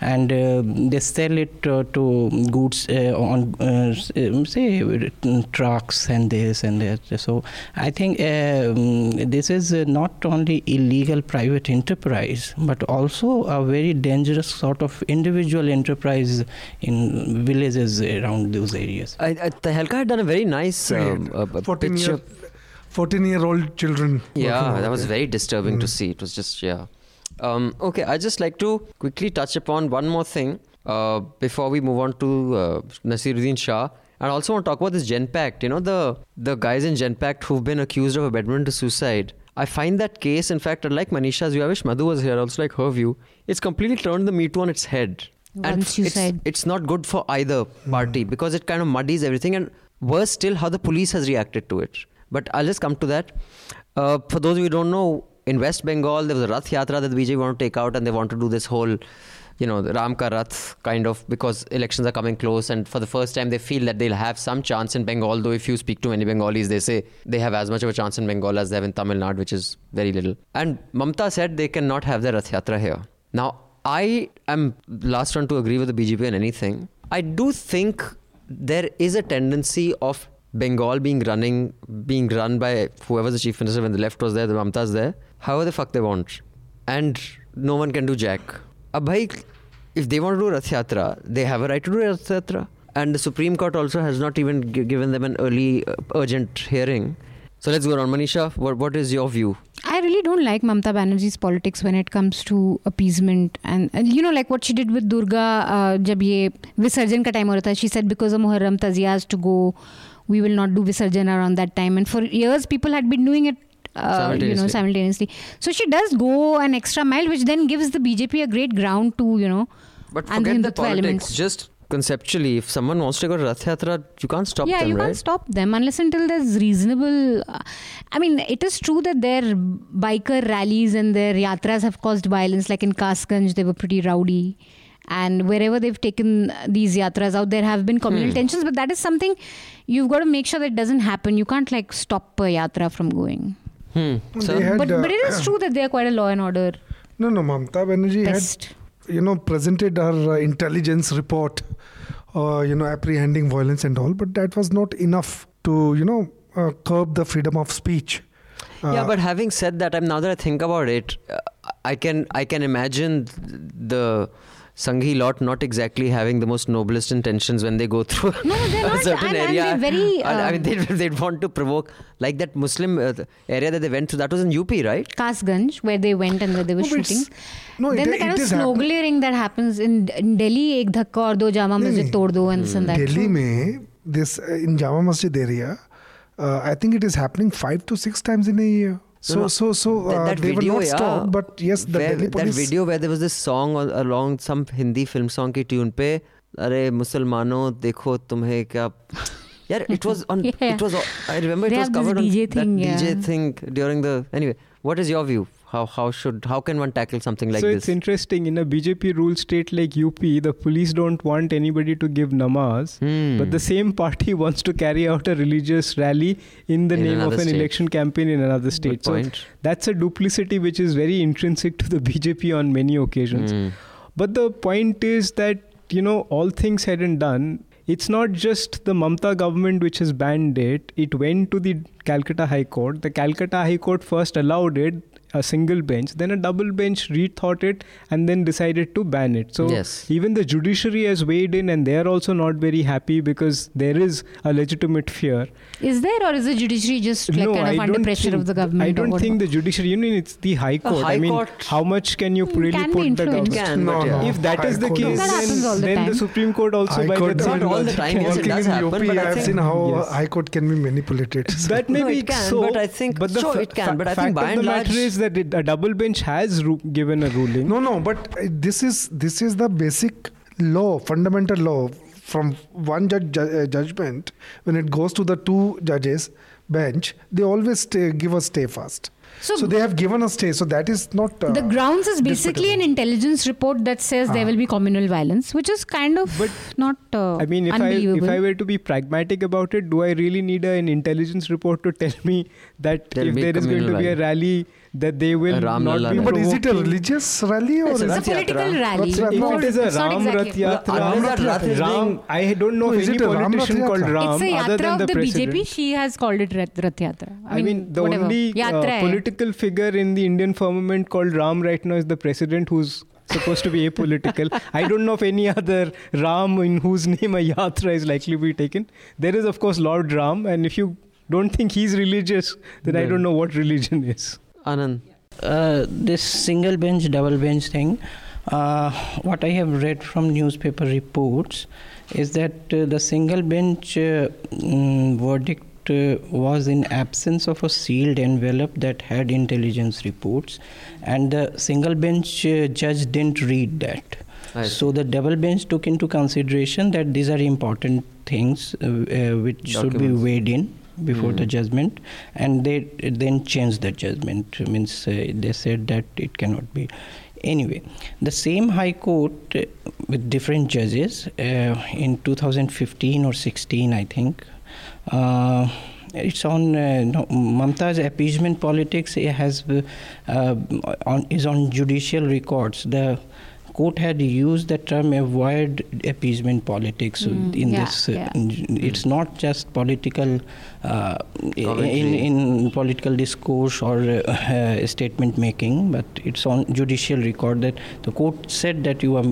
and uh, they sell it uh, to goods uh, on uh, um, say trucks and this and that so i think um, this is uh, not only illegal private enterprise but also a very dangerous sort of individual enterprise in villages around those areas I, I, Tehelka had done a very nice um, uh, uh, 14 picture. year, 14 year old children. Yeah, that was there. very disturbing to Mm. see. It was just yeah. Um, okay, I just like to quickly touch upon one more thing uh, before we move on to uh, Naseeruddin Shah. And I also want to talk about this Genpact. You know the the guys in Genpact who've been accused of abetment to suicide. I find that case, in fact, like Manisha's view, I wish Madhu was here, also like her view. It's completely turned the Me Too on its head. One it's, suicide. it's not good for either party because it kind of muddies everything. And worse still, how the police has reacted to it. But I'll just come to that. Uh, for those of you who don't know, in West Bengal, there was a Rath Yatra that BJP want to take out, and they want to do this whole, you know, Ram Rath kind of because elections are coming close, and for the first time, they feel that they'll have some chance in Bengal. Though if you speak to many Bengalis, they say they have as much of a chance in Bengal as they have in Tamil Nadu, which is very little. And Mamta said they cannot have their Rath Yatra here. Now, I am last one to agree with the BJP on anything. I do think there is a tendency of Bengal being running, being run by whoever the chief minister when the left was there, the Mamta's there, however the fuck they want, and no one can do jack. Ab bhai, if they want to do Rath Yatra, they have a right to do Rath Yatra, and the Supreme Court also has not even gi- given them an early uh, urgent hearing. So let's go on, Manisha. What what is your view? I really don't like Mamta Banerjee's politics when it comes to appeasement and, and you know like what she did with Durga uh, जब ये विसर्जन का time हो रहा था she said because of Muharram Tazia has to go we will not do Visarjan around that time and for years people had been doing it uh, you know Simultaneously. so she does go an extra mile which then gives the BJP a great ground to you know But forget the politics. elements. Just conceptually, if someone wants to go to Rath Yatra, you can't stop yeah, them, you right? can't stop them unless until there's reasonable. Uh, I mean, it is true that their biker rallies and their yatras have caused violence. Like in Kasganj, they were pretty rowdy. And wherever they've taken these yatras out, there have been communal Hmm. tensions. But that is something you've got to make sure that doesn't happen. You can't like stop a yatra from going. Hmm. So, had, But uh, but it is true that they are quite a law and order No, no, Mamta Banerjee pest. had, you know, presented her uh, intelligence report, uh, you know, apprehending violence and all, but that was not enough to, you know, uh, curb the freedom of speech. yeah, Uh, but having said that, I'm now that I think about it, uh, I can I can imagine the Sanghi lot not exactly having the most noblest intentions when they go through no, a not, certain I'm, area. I'm very, I mean, uh, they'd, they'd, want to provoke, like that Muslim uh, area that they went through. That was in UP, right? Kasganj, where they went and where they were no, shooting. No, then it, the kind of smuggling that happens in, in Delhi, ek dhakka aur do jama masjid tod do and that. Hmm. Delhi mein, this uh, in jama masjid area, uh, I think it is happening five to six times in a year. So No, no. so so That- uh, that they video, were not yeah, stopped, but yes, the where, Delhi that police. video where there was this song on, along some Hindi film song की tune पे अरे मुसलमानों देखो तुम्हें क्या यार it was on Yeah. it was I remember it They was have this covered on DJ that thing, DJ yeah. thing during the anyway what is your view How how should how can one tackle something like so this So it's interesting in a BJP ruled state like UP, the police don't want anybody to give namaz, Hmm. but the same party wants to carry out a religious rally in the In name of an state. election campaign in another state. Good point. So that's a duplicity which is very intrinsic to the BJP on many occasions. Hmm. But the point is that, you know, all things said and done, it's not just the Mamta government which has banned it. It went to the Calcutta High Court. The Calcutta High Court first allowed it, a single bench, then a double bench rethought it and then decided to ban it. So Yes. even the judiciary has weighed in and they are also not very happy because there is a legitimate fear. Is there or is the judiciary just like no, kind of I under don't pressure think, of the government? I don't think the judiciary. You mean it's the High Court. High I mean, Court- how much can you hmm, really can put be the influenced. government? Can, no, but yeah. no. If that is the Court case, That happens all then, the then the time. Supreme Court also High by Court, the Not all the time, yes, it does happen, UP, but I I've seen how uh, Yes. High Court can be manipulated. That may No, be can, so, but I think- but the sure, fa- it can, but I think by and the matter large- is that it, a double bench has ru- given a ruling. No, no, but uh, this is this is the basic law, fundamental law. From one judge ju- uh, judgment, when it goes to the two judges bench, they always stay, give a stay fast. So- So, they have given a stay. So that is not. Uh, the grounds is basically an intelligence report that says there Ah. will be communal violence, which is kind of But, not uh, I mean, if I if I were to be pragmatic about it, do I really need a, an intelligence report to tell me that There'll if be there is going to communal be a rally, that they will Ram not Lalla be. But is it a religious rally or It's a is it's a Rath political rally. Rath If No, it is a Ram exactly. Rath Yatra, unless Rath is Ram, I don't know is any it a Ram Rath politician called Ram it's a yatra of the, the. BJP. She has called it Rath, Rath Yatra. I mean, the whatever. only Yatra uh, political figure in the Indian firmament called Ram right now is the president, who's supposed to be apolitical. I don't know of any other Ram in whose name a yatra is likely to be taken. There is, of course, Lord Ram, and if you don't think he's religious, then I don't know what religion is. Anand. uh, this single bench, double bench thing, uh, what I have read from newspaper reports is that uh, the single bench uh, mm, verdict uh, was in absence of a sealed envelope that had intelligence reports, and the single bench uh, judge didn't read that. So the double bench took into consideration that these are important things uh, uh, which should be weighed in before the Mm. judgment, and they then changed the judgment. Means uh, they said that it cannot be. Anyway, the same High Court uh, with different judges uh, in 2015 or 16, I think. Uh, it's on uh, no, Mamta's appeasement politics it has uh, on is on judicial records. The court had used the term avoid appeasement politics Mm, in yeah, this. Uh, yeah. It's not just political uh, in, in political discourse or uh, uh, statement making, but it's on judicial record that the court said that you are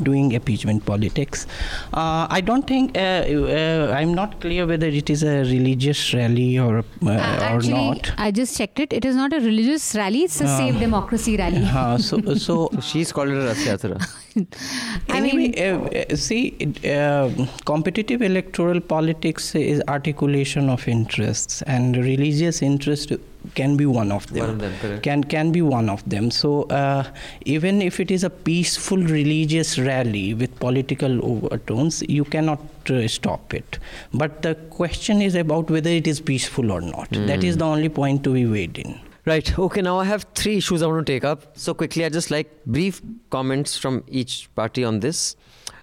doing appeasement politics. Uh, I don't think uh, uh, I'm not clear whether it is a religious rally or uh, Uh, or actually, not. I just checked it. It is not a religious rally. It's a save democracy rally. Uh, so so So she's called it a Rath Yatra. I anyway, mean, uh, uh, see, uh, competitive electoral politics is articulation of interests, and religious interest can be one of them. One of them, correct. Can can be one of them. So uh, even if it is a peaceful religious rally with political overtones, you cannot uh, stop it. But the question is about whether it is peaceful or not. That is the only point to be weighed in. Right. Okay. Now I have three issues I want to take up. So quickly, I just like brief comments from each party on this.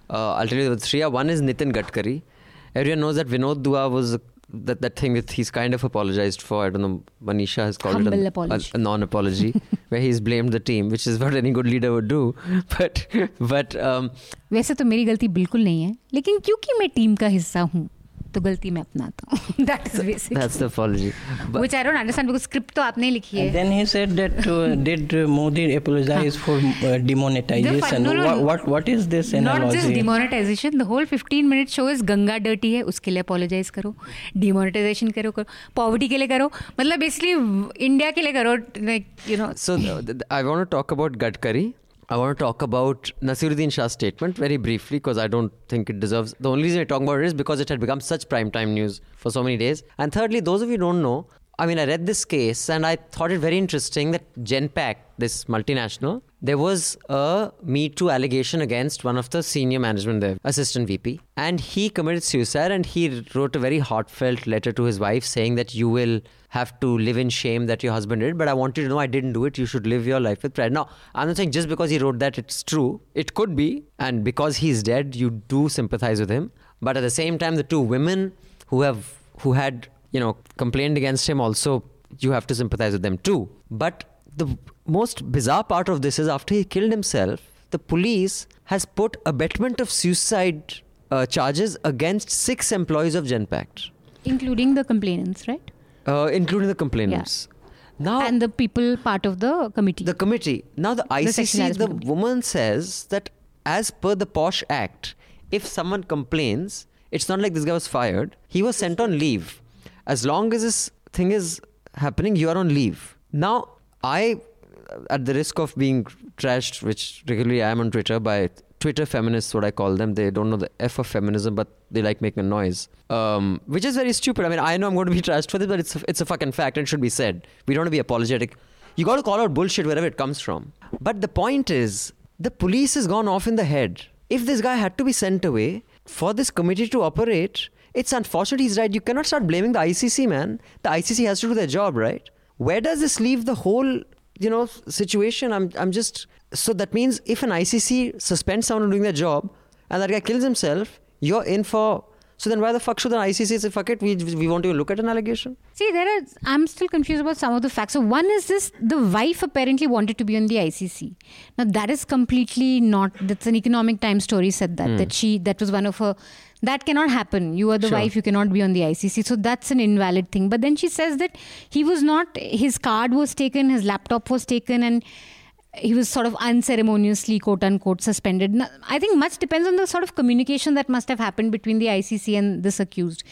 Uh, I'll tell you the three. are. One is Nitin Gadkari. Everyone knows that Vinod Dua was that that thing that he's kind of apologized for. I don't know. Manisha has called Humble it a, apology. a, a non-apology, where he's blamed the team, which is what any good leader would do. But but um, वैसे तो मेरी गलती बिल्कुल नहीं है लेकिन क्योंकि मैं टीम का हिस्सा हूँ तो मैं अपनाता हूँ। स्क्रिप्ट तो आपने लिखी है। उसके लिए अपोलोजाइज करो। डिमोनिटाइजेशन करो करो। पॉवर्टी के लिए करो। मतलब इसलिए इंडिया के लिए करो like you know so I want talk about Gadkari I want to talk about Naseeruddin Shah's statement very briefly because I don't think it deserves. The only reason I talk about it is because it had become such prime time news for so many days. And thirdly, those of you don't know, I mean, I read this case and I thought it very interesting that Genpact, this multinational, there was a Me Too allegation against one of the senior management there, assistant VP, and he committed suicide and he wrote a very heartfelt letter to his wife saying that you will have to live in shame that your husband did, but I want you to know I didn't do it. You should live your life with pride. Now, I'm not saying just because he wrote that it's true. It could be, and because he's dead, you do sympathize with him. But at the same time, the two women who have who had you know complained against him also, you have to sympathize with them too. But the most bizarre part of this is after he killed himself, the police has put abetment of suicide uh, charges against six employees of Genpact, including the complainants, right? Uh, including the complainants. Yeah. Now, and the people part of the committee. The committee. Now the ICC, the, the woman says that as per the Posh Act, if someone complains, it's not like this guy was fired. He was sent on leave. As long as this thing is happening, you are on leave. Now I at the risk of being trashed, which regularly I am on Twitter by Twitter feminists, what I call them. They don't know the F of feminism, but they like making a noise, um, which is very stupid. I mean, I know I'm going to be trashed for this, but it's a, it's a fucking fact and it should be said. We don't want to be apologetic. You got to call out bullshit wherever it comes from. But the point is, the police has gone off in the head. If this guy had to be sent away for this committee to operate, it's unfortunate he's right. You cannot start blaming the ICC, man. The ICC has to do their job, right? Where does this leave the whole, you know, situation? I'm, I'm just so that means if an ICC suspends someone doing their job and that guy kills himself, you're in for. So then why the fuck should an ICC say fuck it? We we won't even look at an allegation. See, there are. I'm still confused about some of the facts. So one is this: the wife apparently wanted to be on the ICC. Now that is completely not. That's an Economic Times story said that hmm. that she that was one of her. That cannot happen. You are the Sure. wife. You cannot be on the ICC. So that's an invalid thing. But then she says that he was not. His card was taken. His laptop was taken, and he was sort of unceremoniously, quote unquote, suspended. I think much depends on the sort of communication that must have happened between the ICC and this accused.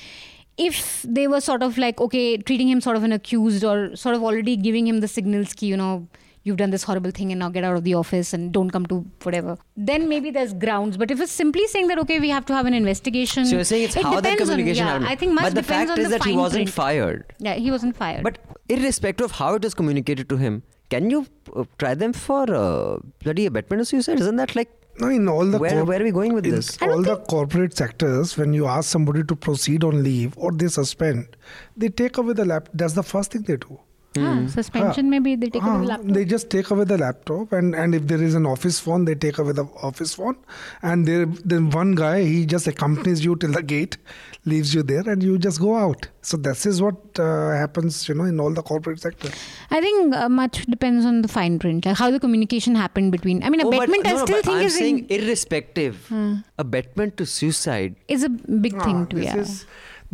If they were sort of like, okay, treating him sort of an accused or sort of already giving him the signals, ki, you know, you've done this horrible thing and now get out of the office and don't come to whatever, then maybe there's grounds. But if it's simply saying that, okay, we have to have an investigation. So you're saying it's it how that depends on- communication yeah, happened. I think much but the depends fact on is the that he wasn't print. fired. Yeah, he wasn't fired. But irrespective of how it was communicated to him, can you uh, try them for uh, bloody abetment of suicide? Isn't that like No, in all the where, corp- where are we going with in this? all the corporate sectors, when you ask somebody to proceed on leave or they suspend, they take away the lap. That's the first thing they do. Ah, suspension, maybe they take Ah, away the laptop. They just take away the laptop, and, and if there is an office phone, they take away the office phone. And there, then one guy he just accompanies you till the gate, leaves you there, and you just go out. So this is what uh, happens, you know, in all the corporate sector. I think uh, much depends on the fine print, like how the communication happened between. I mean, Oh, but- abetment no, I no, still but think I'm is, saying in, irrespective. Abetment to suicide. is a big Ah, thing to this yeah. is-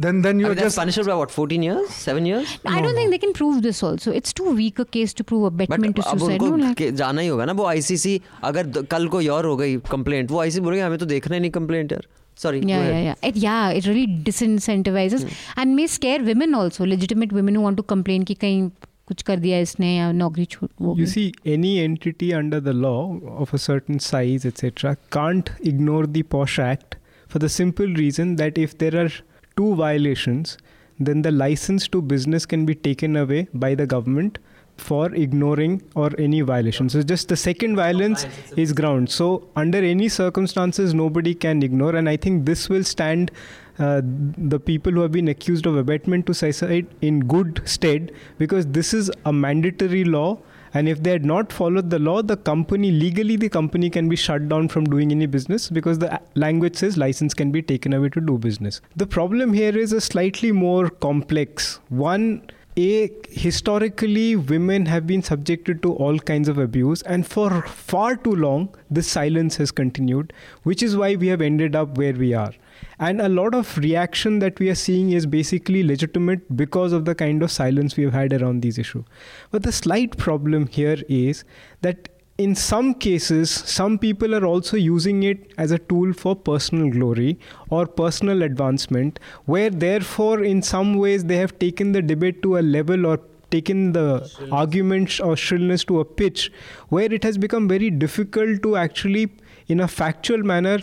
then then I you mean, that's just punishable by what? 14 years? 7 years? I don't think they can prove this. Also, it's too weak a case to prove but abetment to अब suicide. उनको No, like, के- जाना ही होगा ना वो ICC अगर the- कल को और हो गई कंप्लेंट वो आईसीसी बोलेंगे हमें तो देखना ही नहीं कंप्लेंट यार sorry yeah, yeah, yeah. It, yeah, it really disincentivizes and may scare women also, legitimate women who want to complain कि कहीं कुछ कर दिया इसने या नौकरी छूट वो You गई. see, any entity under the law of a certain size, etc., can't ignore the POSH Act for the simple reason that if there are two violations, then the license to business can be taken away by the government for ignoring or any violation. So just the second violence is ground. So under any circumstances, nobody can ignore, and I think this will stand uh, the people who have been accused of abetment to suicide in good stead because this is a mandatory law and if they had not followed the law the company legally the company can be shut down from doing any business because the language says license can be taken away to do business. The problem here is a slightly more complex one. A historically women have been subjected to all kinds of abuse and for far too long this silence has continued which is why we have ended up where we are and a lot of reaction that we are seeing is basically legitimate because of the kind of silence we have had around these issues. But the slight problem here is that in some cases, some people are also using it as a tool for personal glory or personal advancement, where therefore, in some ways, they have taken the debate to a level or taken the arguments or shrillness to a pitch where it has become very difficult to actually, in a factual manner,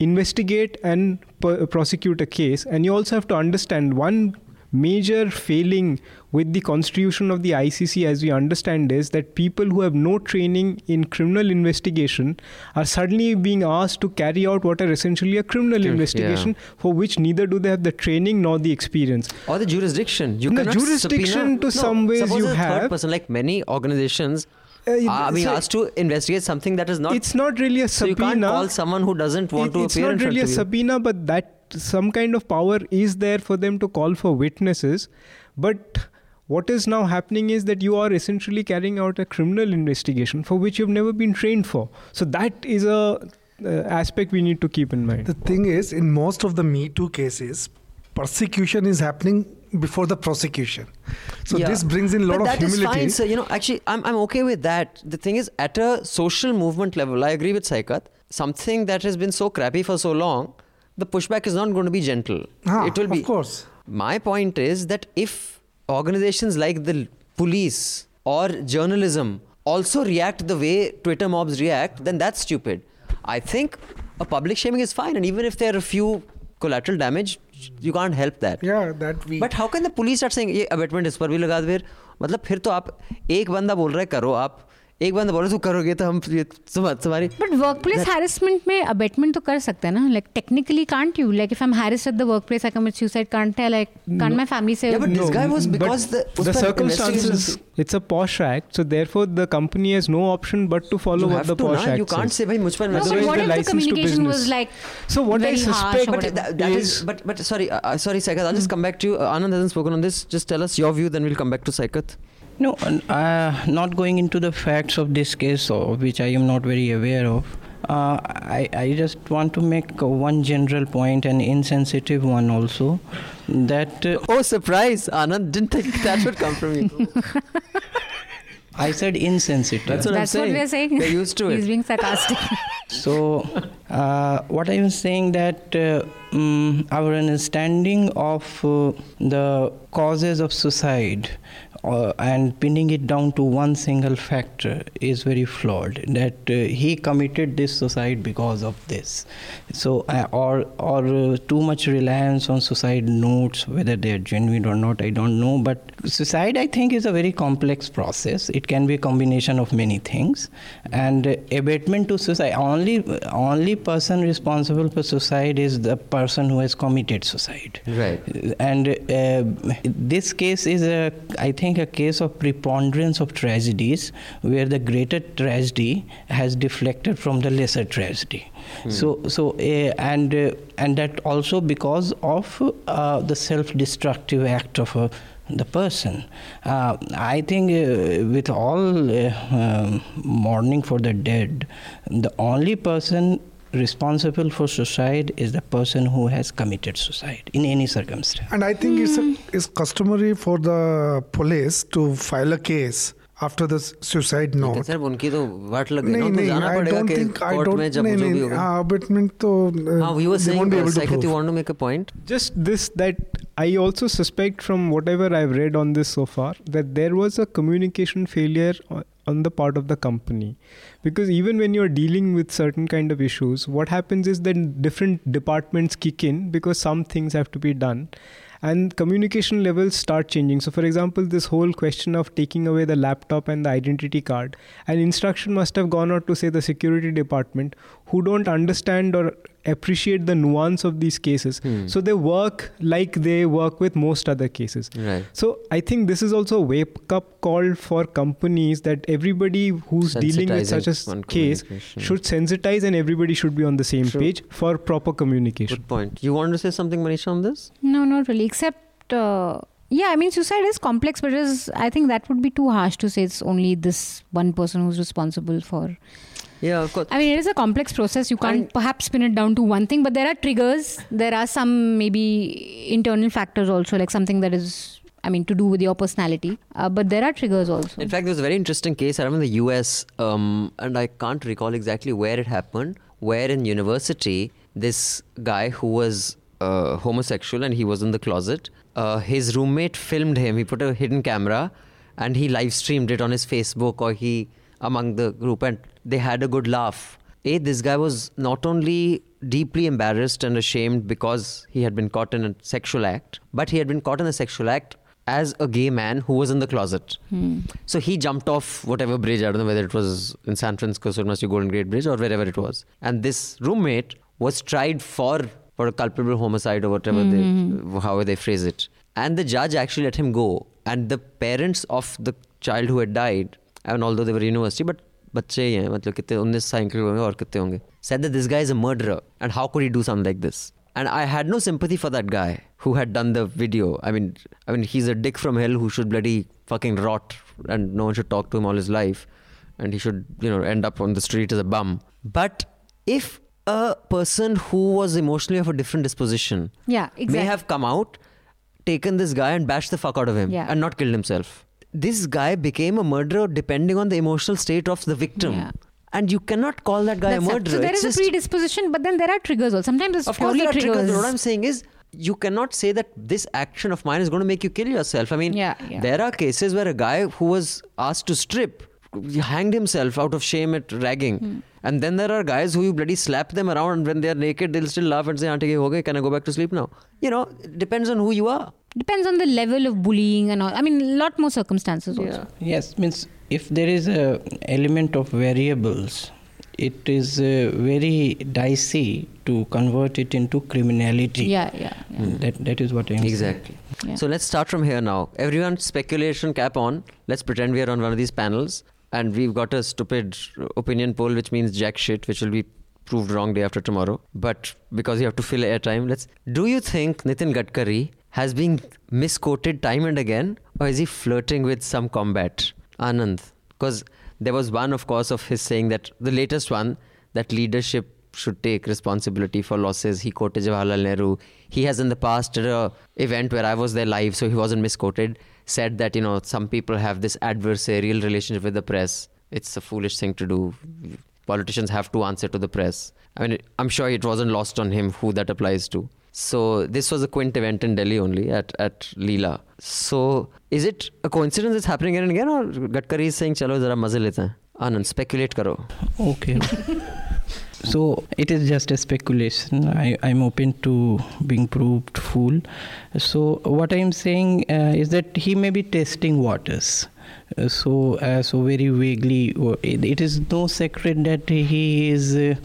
investigate and per- prosecute a case. And you also have to understand one major failing with the constitution of the ICC as we understand is that people who have no training in criminal investigation are suddenly being asked to carry out what are essentially a criminal Yeah. investigation for which neither do they have the training nor the experience or the jurisdiction you No, jurisdiction subpoena- to No, some ways you a third have. person like many organizations Uh, it- are being so- asked to investigate something that is not it's not really a so you subpoena. can't call someone who doesn't want It- to it's appear in not really a of you. subpoena but that some kind of power is there for them to call for witnesses. But what is now happening is that you are essentially carrying out a criminal investigation for which you've never been trained for. So that is a uh, aspect we need to keep in mind. The thing is, in most of the Me Too cases, persecution is happening before the prosecution. So Yeah. this brings in a lot but of that is humility. fine, sir. You know, actually, I'm, I'm okay with that. The thing is, at a social movement level, I agree with Saikat. Something that has been so crappy for so long, the pushback is not going to be gentle. Ah, it will be. Of course. My point is that if organizations like the police or journalism also react the way Twitter mobs react, then that's stupid. I think a public shaming is fine, and even if there are a few collateral damage, you can't help that. Yeah, that we. But how can the police start saying ये abetment इस पर भी लगा दे फिर मतलब फिर तो आप एक बंदा बोल रहा है करो आप एक बंद बोलो तू करोगे तो हम तुम्हारी बट वर्क प्लेस हेरसमेंट में अबेटमेंट तो कर सकते हैं ना? Like technically can't you like if I am harass at the workplace I commit suicide can't tell like can't my family say but this guy was because the the circumstances it's a POSH act so therefore the company has no option but to follow what the POSH act you can't say भाई मुझ पर मतलब the communication was like so what I suspect but that is but but sorry sorry Saikat I just come back to you Anand hasn't spoken on this just tell us your view then we will come back to Saikat No, uh, not going into the facts of this case, of which I am not very aware of. Uh, I, I just want to make uh, one general point, an insensitive one also, that uh, Oh, surprise! Anand didn't think that would come from you. I said insensitive. That's what That's I'm what we are saying. They're used to it. He's being sarcastic. So, uh, what I was saying that uh, mm, our understanding of uh, the causes of suicide uh, and pinning it down to one single factor is very flawed. That uh, he committed this suicide because of this. So, uh, or or uh, too much reliance on suicide notes, whether they are genuine or not, I don't know. But suicide, I think, is a very complex process. It can be a combination of many things, and uh, abetment to suicide. Only only person responsible for suicide is the person who has committed suicide. Right. And uh, this case is a, I think, a case of preponderance of tragedies, where the greater tragedy has deflected from the lesser tragedy. So, so, uh, and uh, and that also because of uh, the self-destructive act of uh, the person. Uh, I think uh, with all uh, mourning for the dead, the only person responsible for suicide is the person who has committed suicide in any circumstance. And I think it's, a, it's customary for the police to file a case after the s- suicide लेकिन note. Sir उनकी तो वाट लग गई ना नहीं उनको नहीं जाना आई पड़ेगा डोंट कि थिंक आई कोर्ट में डोंट जब नहीं जो भी नहीं होगा हाँ अबेटमेंट तो हाँ we were they saying won't be uh, able to Saikat you prove. want to make a point Just this that I also suspect from whatever I've read on this so on the part of the company. Because even when you're dealing with certain kind of issues, what happens is that different departments kick in because some things have to be done and communication levels start changing. So, for example, this whole question of taking away the laptop and the identity card, an instruction must have gone out to say the security department who don't understand or appreciate the nuance of these cases. Hmm. So they work like they work with most other cases. right So I think this is also a wake up call for companies that everybody who's dealing with such a case should sensitize and everybody should be on the same True. page for proper communication. good point you want to say something Manisha on this No, not really. Except, uh, yeah, I mean, suicide is complex, but it is, I think that would be too harsh to say it's only this one person who's responsible for. yeah of course I mean, it is a complex process. You can't perhaps pin it down to one thing, but there are triggers. There are some maybe internal factors also, like something that is, I mean, to do with your personality. Uh, but there are triggers also. In fact, there was a very interesting case. I remember in the US, um, and I can't recall exactly where it happened, where in university, this guy who was uh, homosexual and he was in the closet, uh, his roommate filmed him. He put a hidden camera and he live streamed it on his Facebook or he among the group, and they had a good laugh. A, this guy was not only deeply embarrassed and ashamed because he had been caught in a sexual act, but he had been caught in a sexual act as a gay man who was in the closet. So he jumped off whatever bridge, I don't know whether it was in San Francisco, so it must be Golden Gate Bridge or wherever it was. And this roommate was tried for for a culpable homicide or whatever they however they phrase it. And the judge actually let him go. And the parents of the child who had died, and although they were university, but बच्चे ही हैं मतलब कितने उन्नीस साल के होंगे और कितने होंगे said that this guy is a murderer and how could he do something like this and I had no sympathy for that guy who had done the video. I mean, I mean, he's a dick from hell who should bloody fucking rot, and no one should talk to him all his life, and he should, you know, end up on the street as a bum. But if a person who was emotionally of a different disposition Yeah, exactly. may have come out, taken this guy and bashed the fuck out of him Yeah. and not killed himself. This guy became a murderer depending on the emotional state of the victim. Yeah. And you cannot call that guy That's a murderer. So there It's is a predisposition, but then there are triggers also. Sometimes it's of course, purely there are triggers. triggers. What I'm saying is, you cannot say that this action of mine is going to make you kill yourself. I mean, Yeah, yeah. there are cases where a guy who was asked to strip hanged himself out of shame at ragging. Hmm. And then there are guys who you bloody slap them around, and when they're naked, they'll still laugh and say, Auntie, ho gaye, can I go back to sleep now? You know, it depends on who you are. Depends on the level of bullying and all. I mean, a lot more circumstances also. Yes, means if there is a element of variables, it is uh, very dicey to convert it into criminality. Yeah, yeah. yeah. That that is what I am Exactly. Yeah. So let's start from here now. Everyone, speculation cap on. Let's pretend we are on one of these panels, and we've got a stupid opinion poll, which means jack shit, which will be proved wrong day after tomorrow. But because you have to fill airtime, let's. Do you think Nitin Gadkari has been misquoted time and again, or is he flirting with some combat? Anand, because there was one, of course, of his saying that the latest one that leadership should take responsibility for losses. He quoted Jawaharlal Nehru. He has in the past a event where I was there live, so he wasn't misquoted. Said that you know some people have this adversarial relationship with the press. It's a foolish thing to do. Politicians have to answer to the press. I mean, I'm sure it wasn't lost on him who that applies to. So this was a quint event in Delhi only at at Leela. So is it a coincidence it's happening again and again, or Gadkari is saying, "Chalo, zara maze lete hain." Anand, speculate karo. Okay. So it is just a speculation. I, I'm open to being proved fool. So what I'm saying uh, is that he may be testing waters. Uh, so uh, so very vaguely, uh, it, is no secret that he is uh,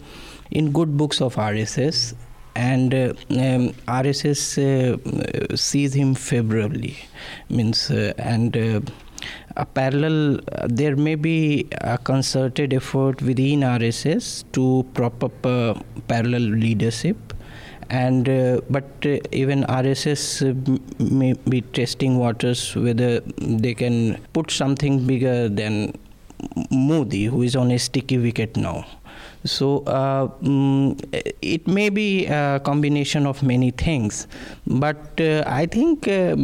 in good books of RSS. And uh, um, RSS uh, sees him favorably, means uh, and a parallel uh, there may be a concerted effort within rss to prop up uh, parallel leadership. And uh, but uh, even rss uh, may be testing waters whether they can put something bigger than modi who is on a sticky wicket now so uh, mm, it may be a combination of many things, but uh, I think uh,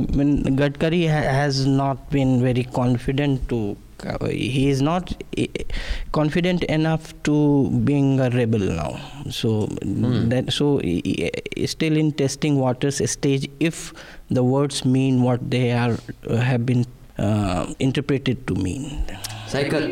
Gadkari ha- has not been very confident to. Uh, he is not uh, confident enough to being a rebel now. So that so he- he is still in testing waters stage. If the words mean what they are uh, have been uh, interpreted to mean. Saikat.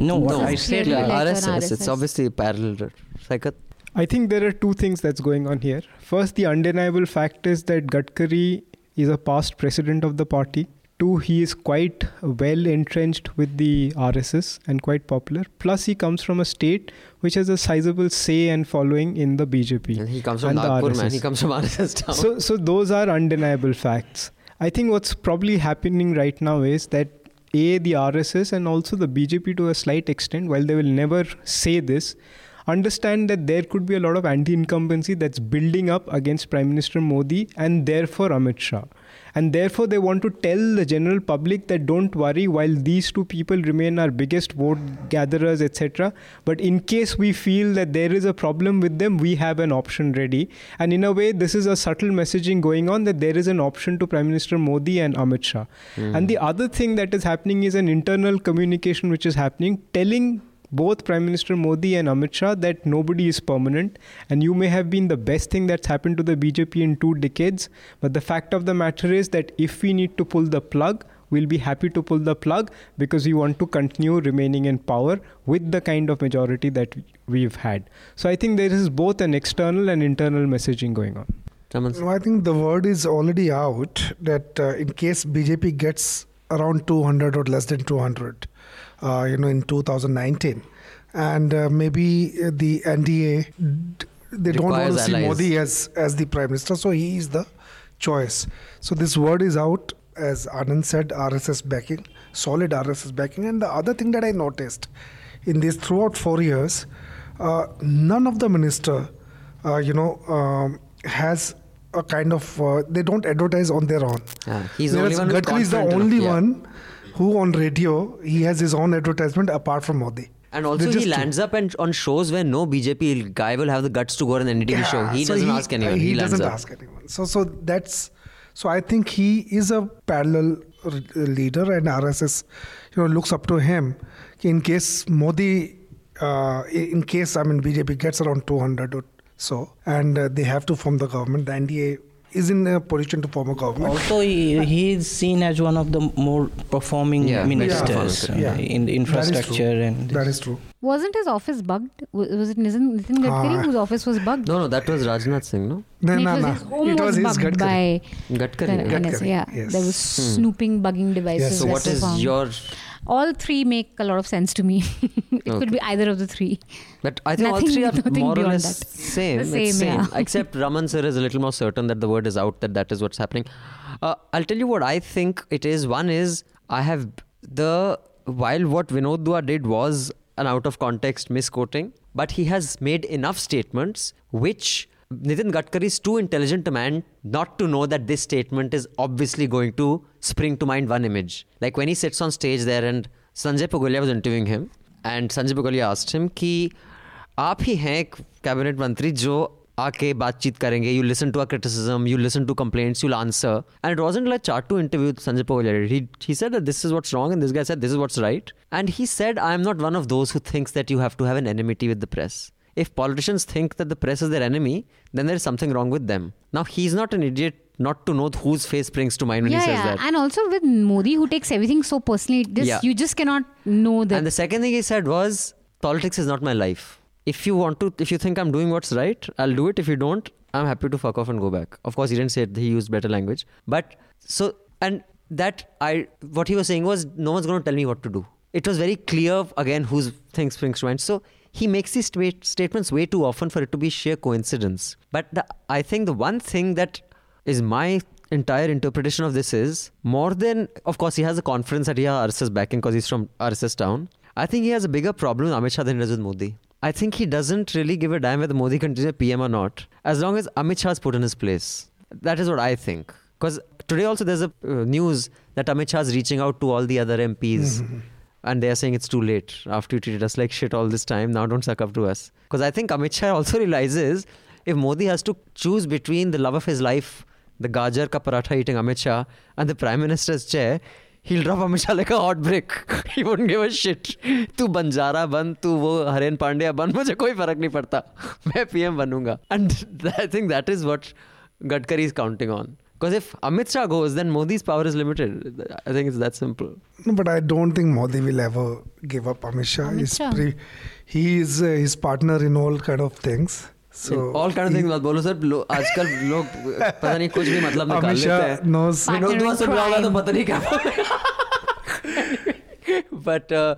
No, what No. I said. Clearly like an RSS. It's RSS. obviously parallel. Saikat. I think there are two things that's going on here. First, the undeniable fact is that Gadkari is a past president of the party. Two, he is quite well entrenched with the RSS and quite popular. Plus, he comes from a state which has a sizable say and following in the BJP. And he comes from the Nagpur, man. RSS. He comes from RSS town. So, so those are undeniable facts. I think what's probably happening right now is that a the RSS and also the BJP to a slight extent, while they will never say this, understand that there could be a lot of anti-incumbency that's building up against Prime Minister Modi and therefore Amit Shah. And therefore, they want to tell the general public that don't worry, while these two people remain our biggest vote gatherers, etc. But in case we feel that there is a problem with them, we have an option ready. And in a way, this is a subtle messaging going on that there is an option to Prime Minister Modi and Amit Shah. Hmm. And the other thing that is happening is an internal communication which is happening, telling both Prime Minister Modi and Amit Shah that nobody is permanent and you may have been the best thing that's happened to the BJP in two decades. But the fact of the matter is that if we need to pull the plug, we'll be happy to pull the plug because we want to continue remaining in power with the kind of majority that we've had. So I think there is both an external and internal messaging going on. Raman, No, I think the word is already out that uh, in case BJP gets around 200 or less than 200, uh, you know, in 2019, and uh, maybe the NDA they don't want to see allies. Modi as as the prime minister, so he is the choice. So this word is out, as Anand said, RSS backing, solid RSS backing, and the other thing that I noticed in these throughout four years, uh, none of the minister, uh, you know, um, has a kind of uh, they don't advertise on their own. Yeah, he's the only one Gadkari is the only enough, yeah. one who on radio he has his own advertisement apart from Modi. And also, he lands up and on shows where no BJP guy will have the guts to go on an NDTV show. He so doesn't ask anyone. He, He, doesn't up. ask anyone. So so that's so I think he is a parallel leader, and RSS, you know, looks up to him. In case Modi, uh, in case I mean BJP gets around 200 or so, and uh, they have to form the government, the NDA is in a position to form a government. Also, he, he is seen as one of the more performing Yeah, ministers performing, uh, yeah. in the That is true. infrastructure and That is true. Wasn't his office bugged? Was was it Nitin, Nitin Gadkari Ah. whose office was bugged? No, no, that was Rajnath Singh, no? No, it no, was no. his It was his bugged Gadkari. by Gadkari. the Gadkari, yeah. yes. There was snooping, bugging devices. Yes. So, that what were found. your. All three make a lot of sense to me. it Okay. could be either of the three. But I think all three are nothing more or less that. same. It's same, same. yeah. Except Raman sir is a little more certain that the word is out, that that is what's happening. Uh, I'll tell you what I think it is. One is I have the while what Vinod Dua did was an out of context misquoting, but he has made enough statements which Nitin Gadkari is too intelligent a man not to know that this statement is obviously going to spring to mind one image. Like when he sits on stage there and Sanjay Pugalia was interviewing him and Sanjay Pugalia asked him कि आप ही हैं एक cabinet मंत्री जो आके बातचीत करेंगे you listen to a criticism you listen to complaints you answer and it wasn't like chart to interview Sanjay पगोलिया he he said that this is what's wrong and this guy said this is what's right and he said i am not one of those who thinks that you have to have an enmity with the press if politicians think that the press is their enemy then there is something wrong with them now he's not an idiot not to know whose face springs to mind when yeah, he says yeah. that And also with Modi, who takes everything so personally, this, Yeah. you just cannot know that. And the second thing he said was, politics is not my life. If you want to, if you think I'm doing what's right, I'll do it. If you don't, I'm happy to fuck off and go back. Of course, he didn't say it. He used better language. But so, and that I, what he was saying was, no one's going to tell me what to do. It was very clear again whose thing springs to mind. So he makes these sta- statements way too often for it to be sheer coincidence. But the, I think the one thing that is my entire interpretation of this is more than of course he has a confidence that he has RSS backing because he's from RSS town. I think he has a bigger problem with Amit Shah than he does with Modi. I think he doesn't really give a damn whether Modi continues PM or not, as long as Amit Shah is put in his place. That is what I think. Because today also there's a uh, news that Amit Shah is reaching out to all the other MPs and they are saying it's too late after you treated us like shit all this time. Now don't suck up to us. Because i think amit shah also realizes if modi has to choose between the love of his life the gajar ka paratha eating amit shah and the prime minister's chair he'll drop amit shah like a hot brick he wouldn't give a shit. Tu Vanzara ban tu wo haren pandya ban mujhe koi farak nahi padta. Main pm banunga. And i think that is what gadkari is counting on. because if Amit Shah goes then Modi's power is limited I think it's that simple No, but I don't think Modi will ever give up Amit Shah. Amit He's Shah. pre- he is uh, his partner in all kind of things. So all kind of he- things मत बोलो sir लो, आजकल लोग पता नहीं कुछ भी मतलब निकाल Amit लेते Shah हैं knows. Partner विनोद दुआ in सुन रहा होगा तो crime. पता नहीं क्या but uh,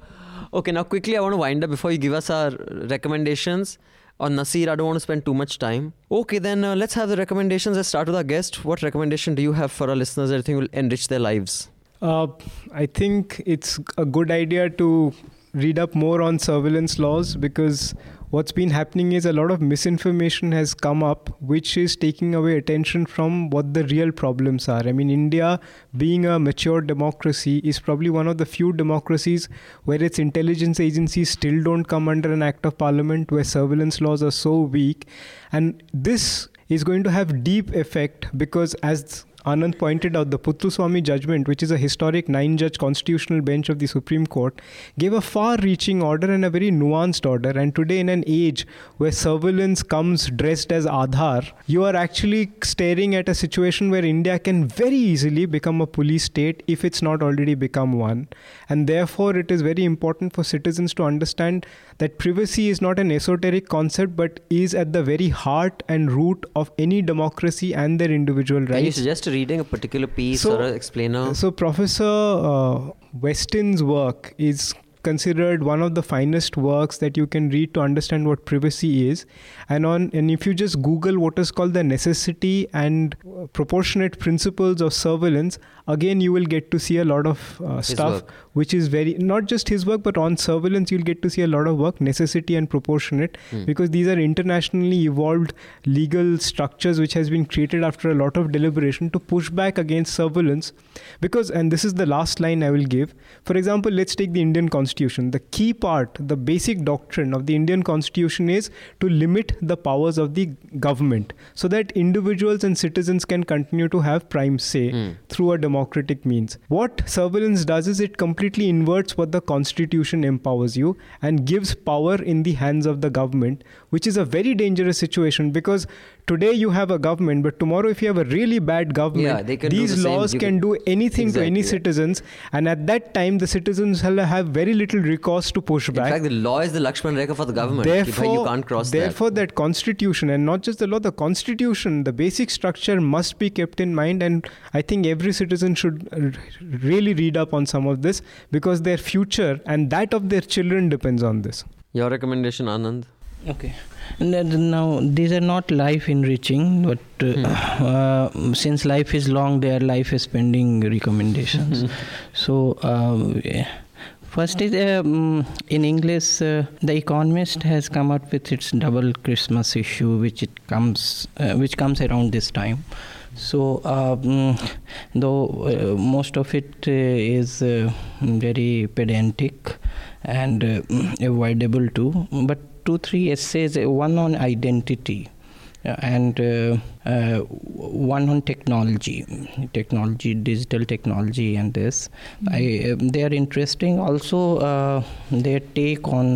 okay now quickly I want to wind up before you give us our recommendations on Nasir I don't want to spend too much time. Okay then uh, let's have the recommendations. Let's start with our guest. What recommendation do you have for our listeners? That you think will enrich their lives. Uh, I think it's a good idea to read up more on surveillance laws because what's been happening is a lot of misinformation has come up, which is taking away attention from what the real problems are. I mean, India, being a mature democracy, is probably one of the few democracies where its intelligence agencies still don't come under an act of parliament, where surveillance laws are so weak. And this is going to have deep effect because as Anand pointed out the Puttaswamy judgment, which is a historic nine judge constitutional bench of the Supreme Court, gave a far reaching order and a very nuanced order. And today, in an age where surveillance comes dressed as Aadhaar, you are actually staring at a situation where India can very easily become a police state if it's not already become one. And therefore, it is very important for citizens to understand that privacy is not an esoteric concept but is at the very heart and root of any democracy and their individual rights. can you suggest reading a particular piece So- or an explainer So, Professor uh, Westin's work is considered one of the finest works that you can read to understand what privacy is. And on and if you just google what is called the necessity and uh, proportionate principles of surveillance again you will get to see a lot of uh, stuff which is very not just his work but on surveillance you'll get to see a lot of work necessity and proportionate Hmm. because these are internationally evolved legal structures which has been created after a lot of deliberation to push back against surveillance. Because and this is the last line i will give. For example let's take the indian constitution constitution, the key part, the basic doctrine of the Indian constitution is to limit the powers of the government so that individuals and citizens can continue to have prime say Hmm. through a democratic means. What surveillance does is it completely inverts what the constitution empowers you and gives power in the hands of the government, which is a very dangerous situation because today you have a government, but tomorrow if you have a really bad government, Yeah, these the laws You can do anything to any citizens, and at that time the citizens will have very little recourse to push back. In fact, the law is the Lakshman Rekha for the government. Therefore, you can't cross the therefore that. constitution and not just the law, the constitution, the basic structure must be kept in mind. And I think every citizen should really read up on some of this because their future and that of their children depends on this. Your recommendation, Anand? Okay. And then now these are not life enriching, but uh, uh, since life is long, they are life spending recommendations. so. Um, yeah. First is um, in English, uh, The Economist has come out with its double Christmas issue, which it comes, uh, which comes around this time. So, um, though uh, most of it uh, is uh, very pedantic and uh, avoidable too, but two three essays, uh, one on identity. uh, And uh, uh, one on technology, technology, digital technology, and this. I, um, they are interesting. Also, uh, their take on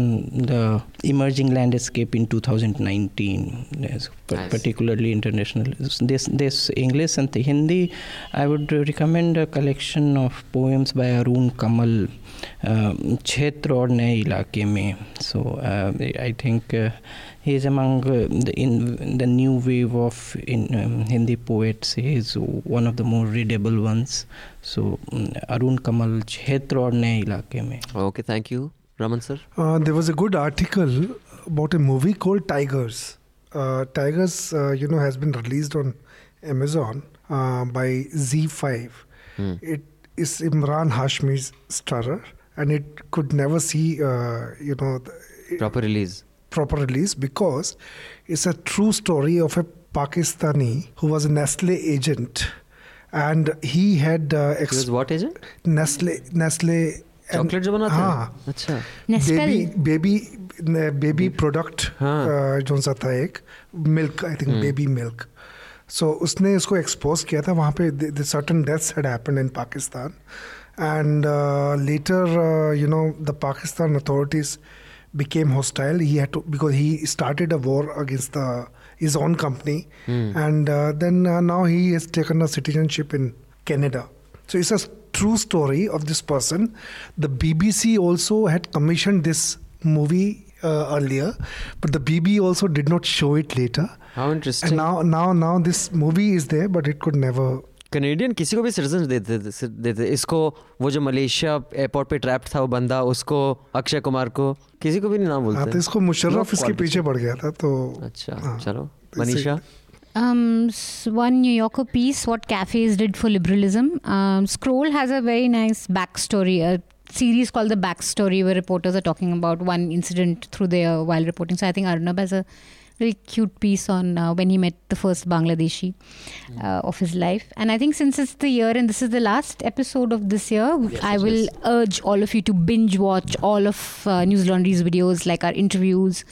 the emerging landscape in 2019, yes, Nice. particularly international. This this English and the Hindi. I would recommend a collection of poems by Arun Kamal, uh, क्षेत्र और नए इलाके में. So uh, I think. Uh, he is among uh, the in the new wave of in um, Hindi poets. He is one of the more readable ones. So um, Arun Kamal क्षेत्र और नए इलाके में. Okay, thank you. Raman sir? Uh, there was a good article about a movie called Tigers. Uh, Tigers, uh, you know, has been released on Amazon uh, by Z5. Hmm. It is Emraan Hashmi's stirrer, and it could never see, uh, you know, proper release. Proper release because it's a true story of a Pakistani who was a Nestle agent, and he had. Uh, ex- he was what agent? Nestle Nestle chocolate जो बनाते हाँ अच्छा baby baby baby product जो सा था एक milk I think baby milk सो उसने इसको एक्सपोज किया था वहाँ पे certain deaths had happened in Pakistan and later you know the Pakistan authorities became hostile he had to because he started a war against the his own company and uh, then uh, now he has taken a citizenship in canada so it's a true story of this person. The BBC also had commissioned this movie uh, earlier, but the BB also did not show it later. How interesting. And now, now, now this movie is there, but it could never. Canadian किसी को भी citizen देते देते- इसको वो जो Malaysia airport पे trapped था वो बंदा उसको अक्षय कुमार को किसी को भी नहीं नाम हाँ बोलते तो इसको मुशर्रफ इसके पीछे पड़ गया था तो अच्छा हाँ, चलो तो Manisha Um, one New Yorker piece, What Cafes Did for Liberalism. Um, Scroll has a very nice backstory, a series called The Backstory, where reporters are talking about one incident through their while reporting. So I think Arnab has a really cute piece on uh, when he met the first Bangladeshi uh, of his life. And I think since it's the year and this is the last episode of this year, I will urge all of you to binge watch all of uh, Newslaundry's videos, like our interviews,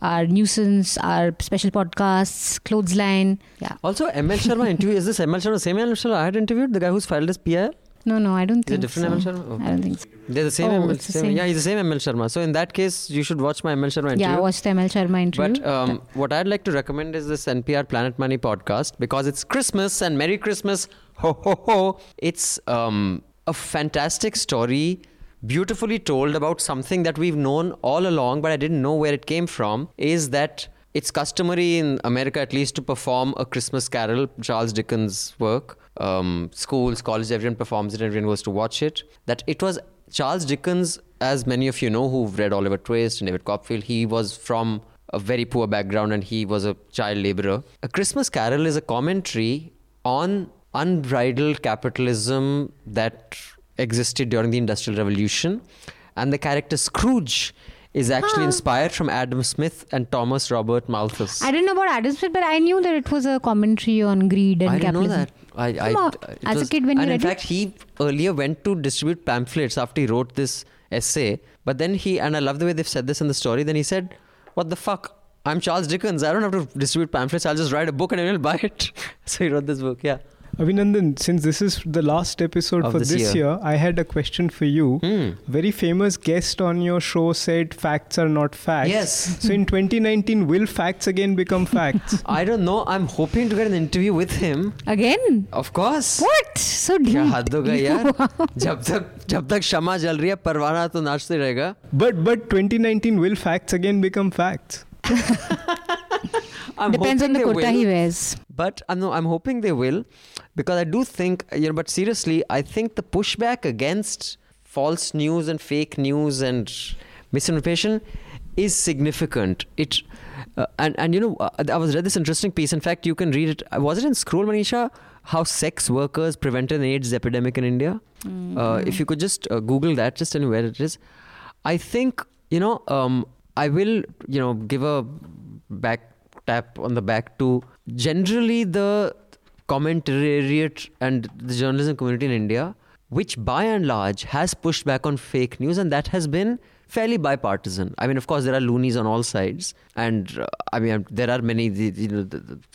our Newsance, our special podcasts, clothesline. Yeah. Also, ML Sharma interview. Is this ML Sharma? Same ML Sharma I had interviewed? The guy who's filed as PIL? No, no, I don't Is it think different so. ML Sharma? I don't think so. They're the same Oh, ML it's the same- same. Yeah, he's the same ML Sharma. So, in that case, you should watch my ML Sharma interview. Yeah, watch the ML Sharma interview. But um, what I'd like to recommend is this NPR Planet Money podcast because it's Christmas and Merry Christmas. Ho, ho, ho. It's um, a fantastic story, beautifully told about something that we've known all along, but I didn't know where it came from. Is that it's customary in America, at least, to perform a Christmas carol, Charles Dickens' work. Um, schools, colleges, everyone performs it, everyone goes to watch it. That it was Charles Dickens, as many of you know who've read Oliver Twist and David Copperfield, he was from a very poor background and he was a child laborer. A Christmas Carol is a commentary on unbridled capitalism that existed during the Industrial Revolution. And the character Scrooge is actually inspired from Adam Smith and Thomas Robert Malthus. I didn't know about Adam Smith, but I knew that it was a commentary on greed and I didn't know capitalism. that. I, I, Come on. it As a kid when you and in read it? fact, he earlier went to distribute pamphlets after he wrote this essay. But then he, and I love the way they've said this in the story, then he said, What the fuck? I'm Charles Dickens. I don't have to distribute pamphlets. I'll just write a book and everyone will buy it. so he wrote this book, yeah. Abhinandan, since this is the last episode of for this, year. year. I had a question for you. Mm. Very famous guest on your show said facts are not facts. Yes. So in 2019, will facts again become facts? I don't know. I'm hoping to get an interview with him. Again? Of course. What? So deep. क्या हद हो यार जब तक जब तक जल रही है परवाना तो नाचते रहेगा 2019 will facts again become facts I'm Depends on the kurta he wears. But I'm, no, I'm hoping they will because I do think you know. But seriously, I think the pushback against false news and fake news and misinformation is significant. It uh, and and you know, uh, I was read this interesting piece. In fact, you can read it. Was it in Scroll, Manisha? How sex workers prevented an AIDS epidemic in India. Uh, if you could just uh, Google that, just tell me where it is. I think you know. Um, I will you know give a back tap on the back to generally the commentariat and the journalism community in India, which by and large has pushed back on fake news, and that has been fairly bipartisan. I mean, of course, there are loonies on all sides, and uh, I mean, there are many you know,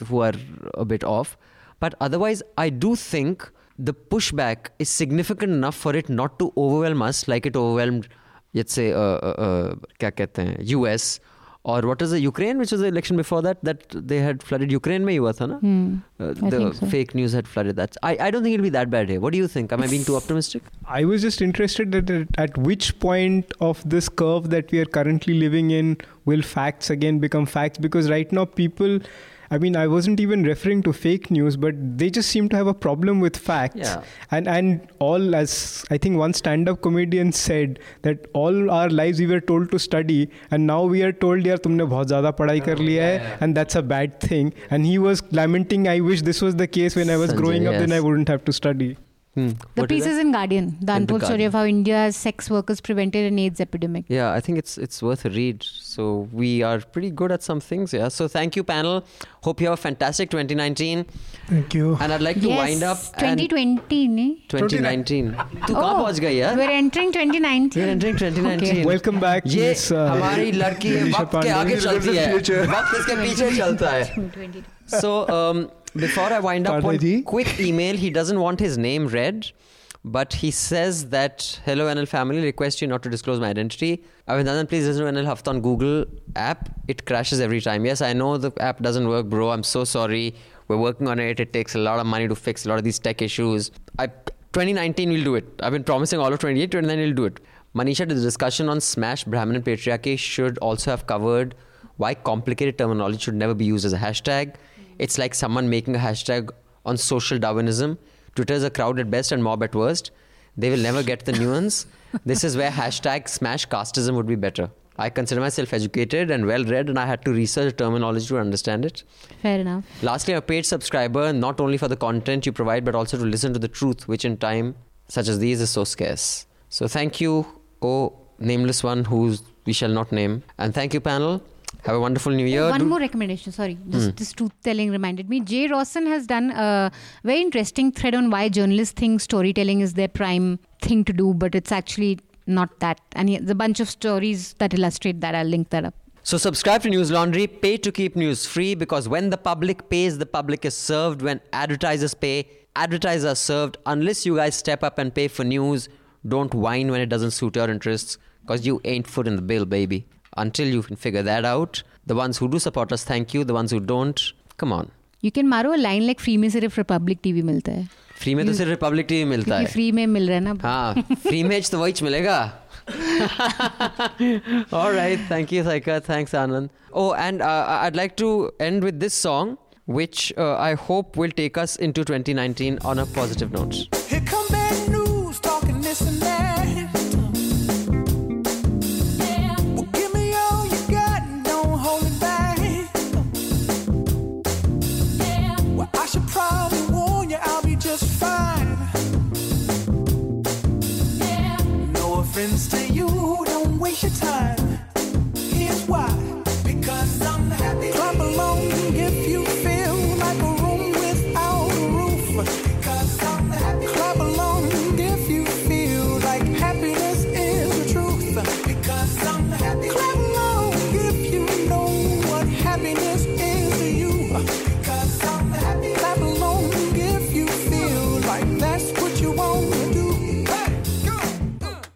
who are a bit off. But otherwise, I do think the pushback is significant enough for it not to overwhelm us like it overwhelmed, let's say, uh, uh, uh, US or what is the Ukraine, which was the election before that, that they had flooded Ukraine में ही हुआ था ना? Hmm. Uh, I the think so. fake news had flooded that. I, I don't think it'll be that bad here. What do you think? Am I being too optimistic? I was just interested at, at which point of this curve that we are currently living in will facts again become facts because right now people I mean, I wasn't even referring to fake news, but they just seem to have a problem with facts. Yeah. And and all as I think one stand-up comedian said that all our lives we were told to study, and now we are told, dear, tumne bahut zyada padhai kar liya hai," and that's a bad thing. And he was lamenting, "I wish this was the case when I was Sanjay, growing up, yes. then I wouldn't have to study." Hmm. The What is piece that? is in Guardian, the In untold The story of how India's sex workers prevented an AIDS epidemic. Yeah, I think it's it's worth a read. So we are pretty good at some things, yeah. So thank you, panel. Hope you have a fantastic 2019. Thank you. And I'd like to yes, wind up and 2020, ne? 2019. तू कहाँ Oh, पहुँच गई यार? We're entering 2019. We're entering 2019. Okay. welcome back ये Miss, uh, हमारी लड़की है, Nilisha वक्त के Pandey. आगे चलती है Future. वक्त इसके पीछे चलता है so um, before I wind up one ji. quick email he doesn't want his name read but he says that hello NL family request you not to disclose my identity. Abhinandan please listen to NL Google app. It crashes every time. Yes I know the app doesn't work bro. I'm so sorry. We're working on it. It takes a lot of money to fix a lot of these tech issues. I 2019 we'll do it. I've been promising all of 28 29 we'll do it. Manisha, the discussion on smash Brahminical patriarchy should also have covered why complicated terminology should never be used as a hashtag. It's like someone making a hashtag on social Darwinism. Twitter is a crowd at best and mob at worst. They will never get the nuance. This is where hashtag smash casteism would be better. I consider myself educated and well read, and I had to research terminology to understand it. Fair enough. Lastly, a paid subscriber, not only for the content you provide, but also to listen to the truth, which in time such as these is so scarce. So thank you, oh nameless one who we shall not name. And thank you, panel. Have a wonderful new year. One Do- more recommendation. Sorry, just Hmm. this truth telling reminded me. Jay Rosen has done a very interesting thread on why journalists think storytelling is their prime thing to do, but it's actually not that. And he a bunch of stories that illustrate that. I'll link that up. So subscribe to Newslaundry. Pay to keep news free because when the public pays, the public is served. When advertisers pay, advertisers are served. Unless you guys step up and pay for news, don't whine when it doesn't suit your interests because you ain't foot in the bill, baby. Until you can figure that out, the ones who do support us, thank you. The ones who don't, come on. You can मारो a line like free में सिर्फ Republic TV मिलता है free में तो सिर्फ Republic TV मिलता क्योंकि है free में मिल रहा है ना हाँ फ्री मैच तो वही मिलेगा All right, thank you, Saika. Thanks, Anand. Oh, and uh, I'd like to end with this song, which uh, I hope will take us into 2019 on a positive note. Here come bad news, talking this and that. Offense to you, don't waste your time. Here's why. Because I'm happy. Clap along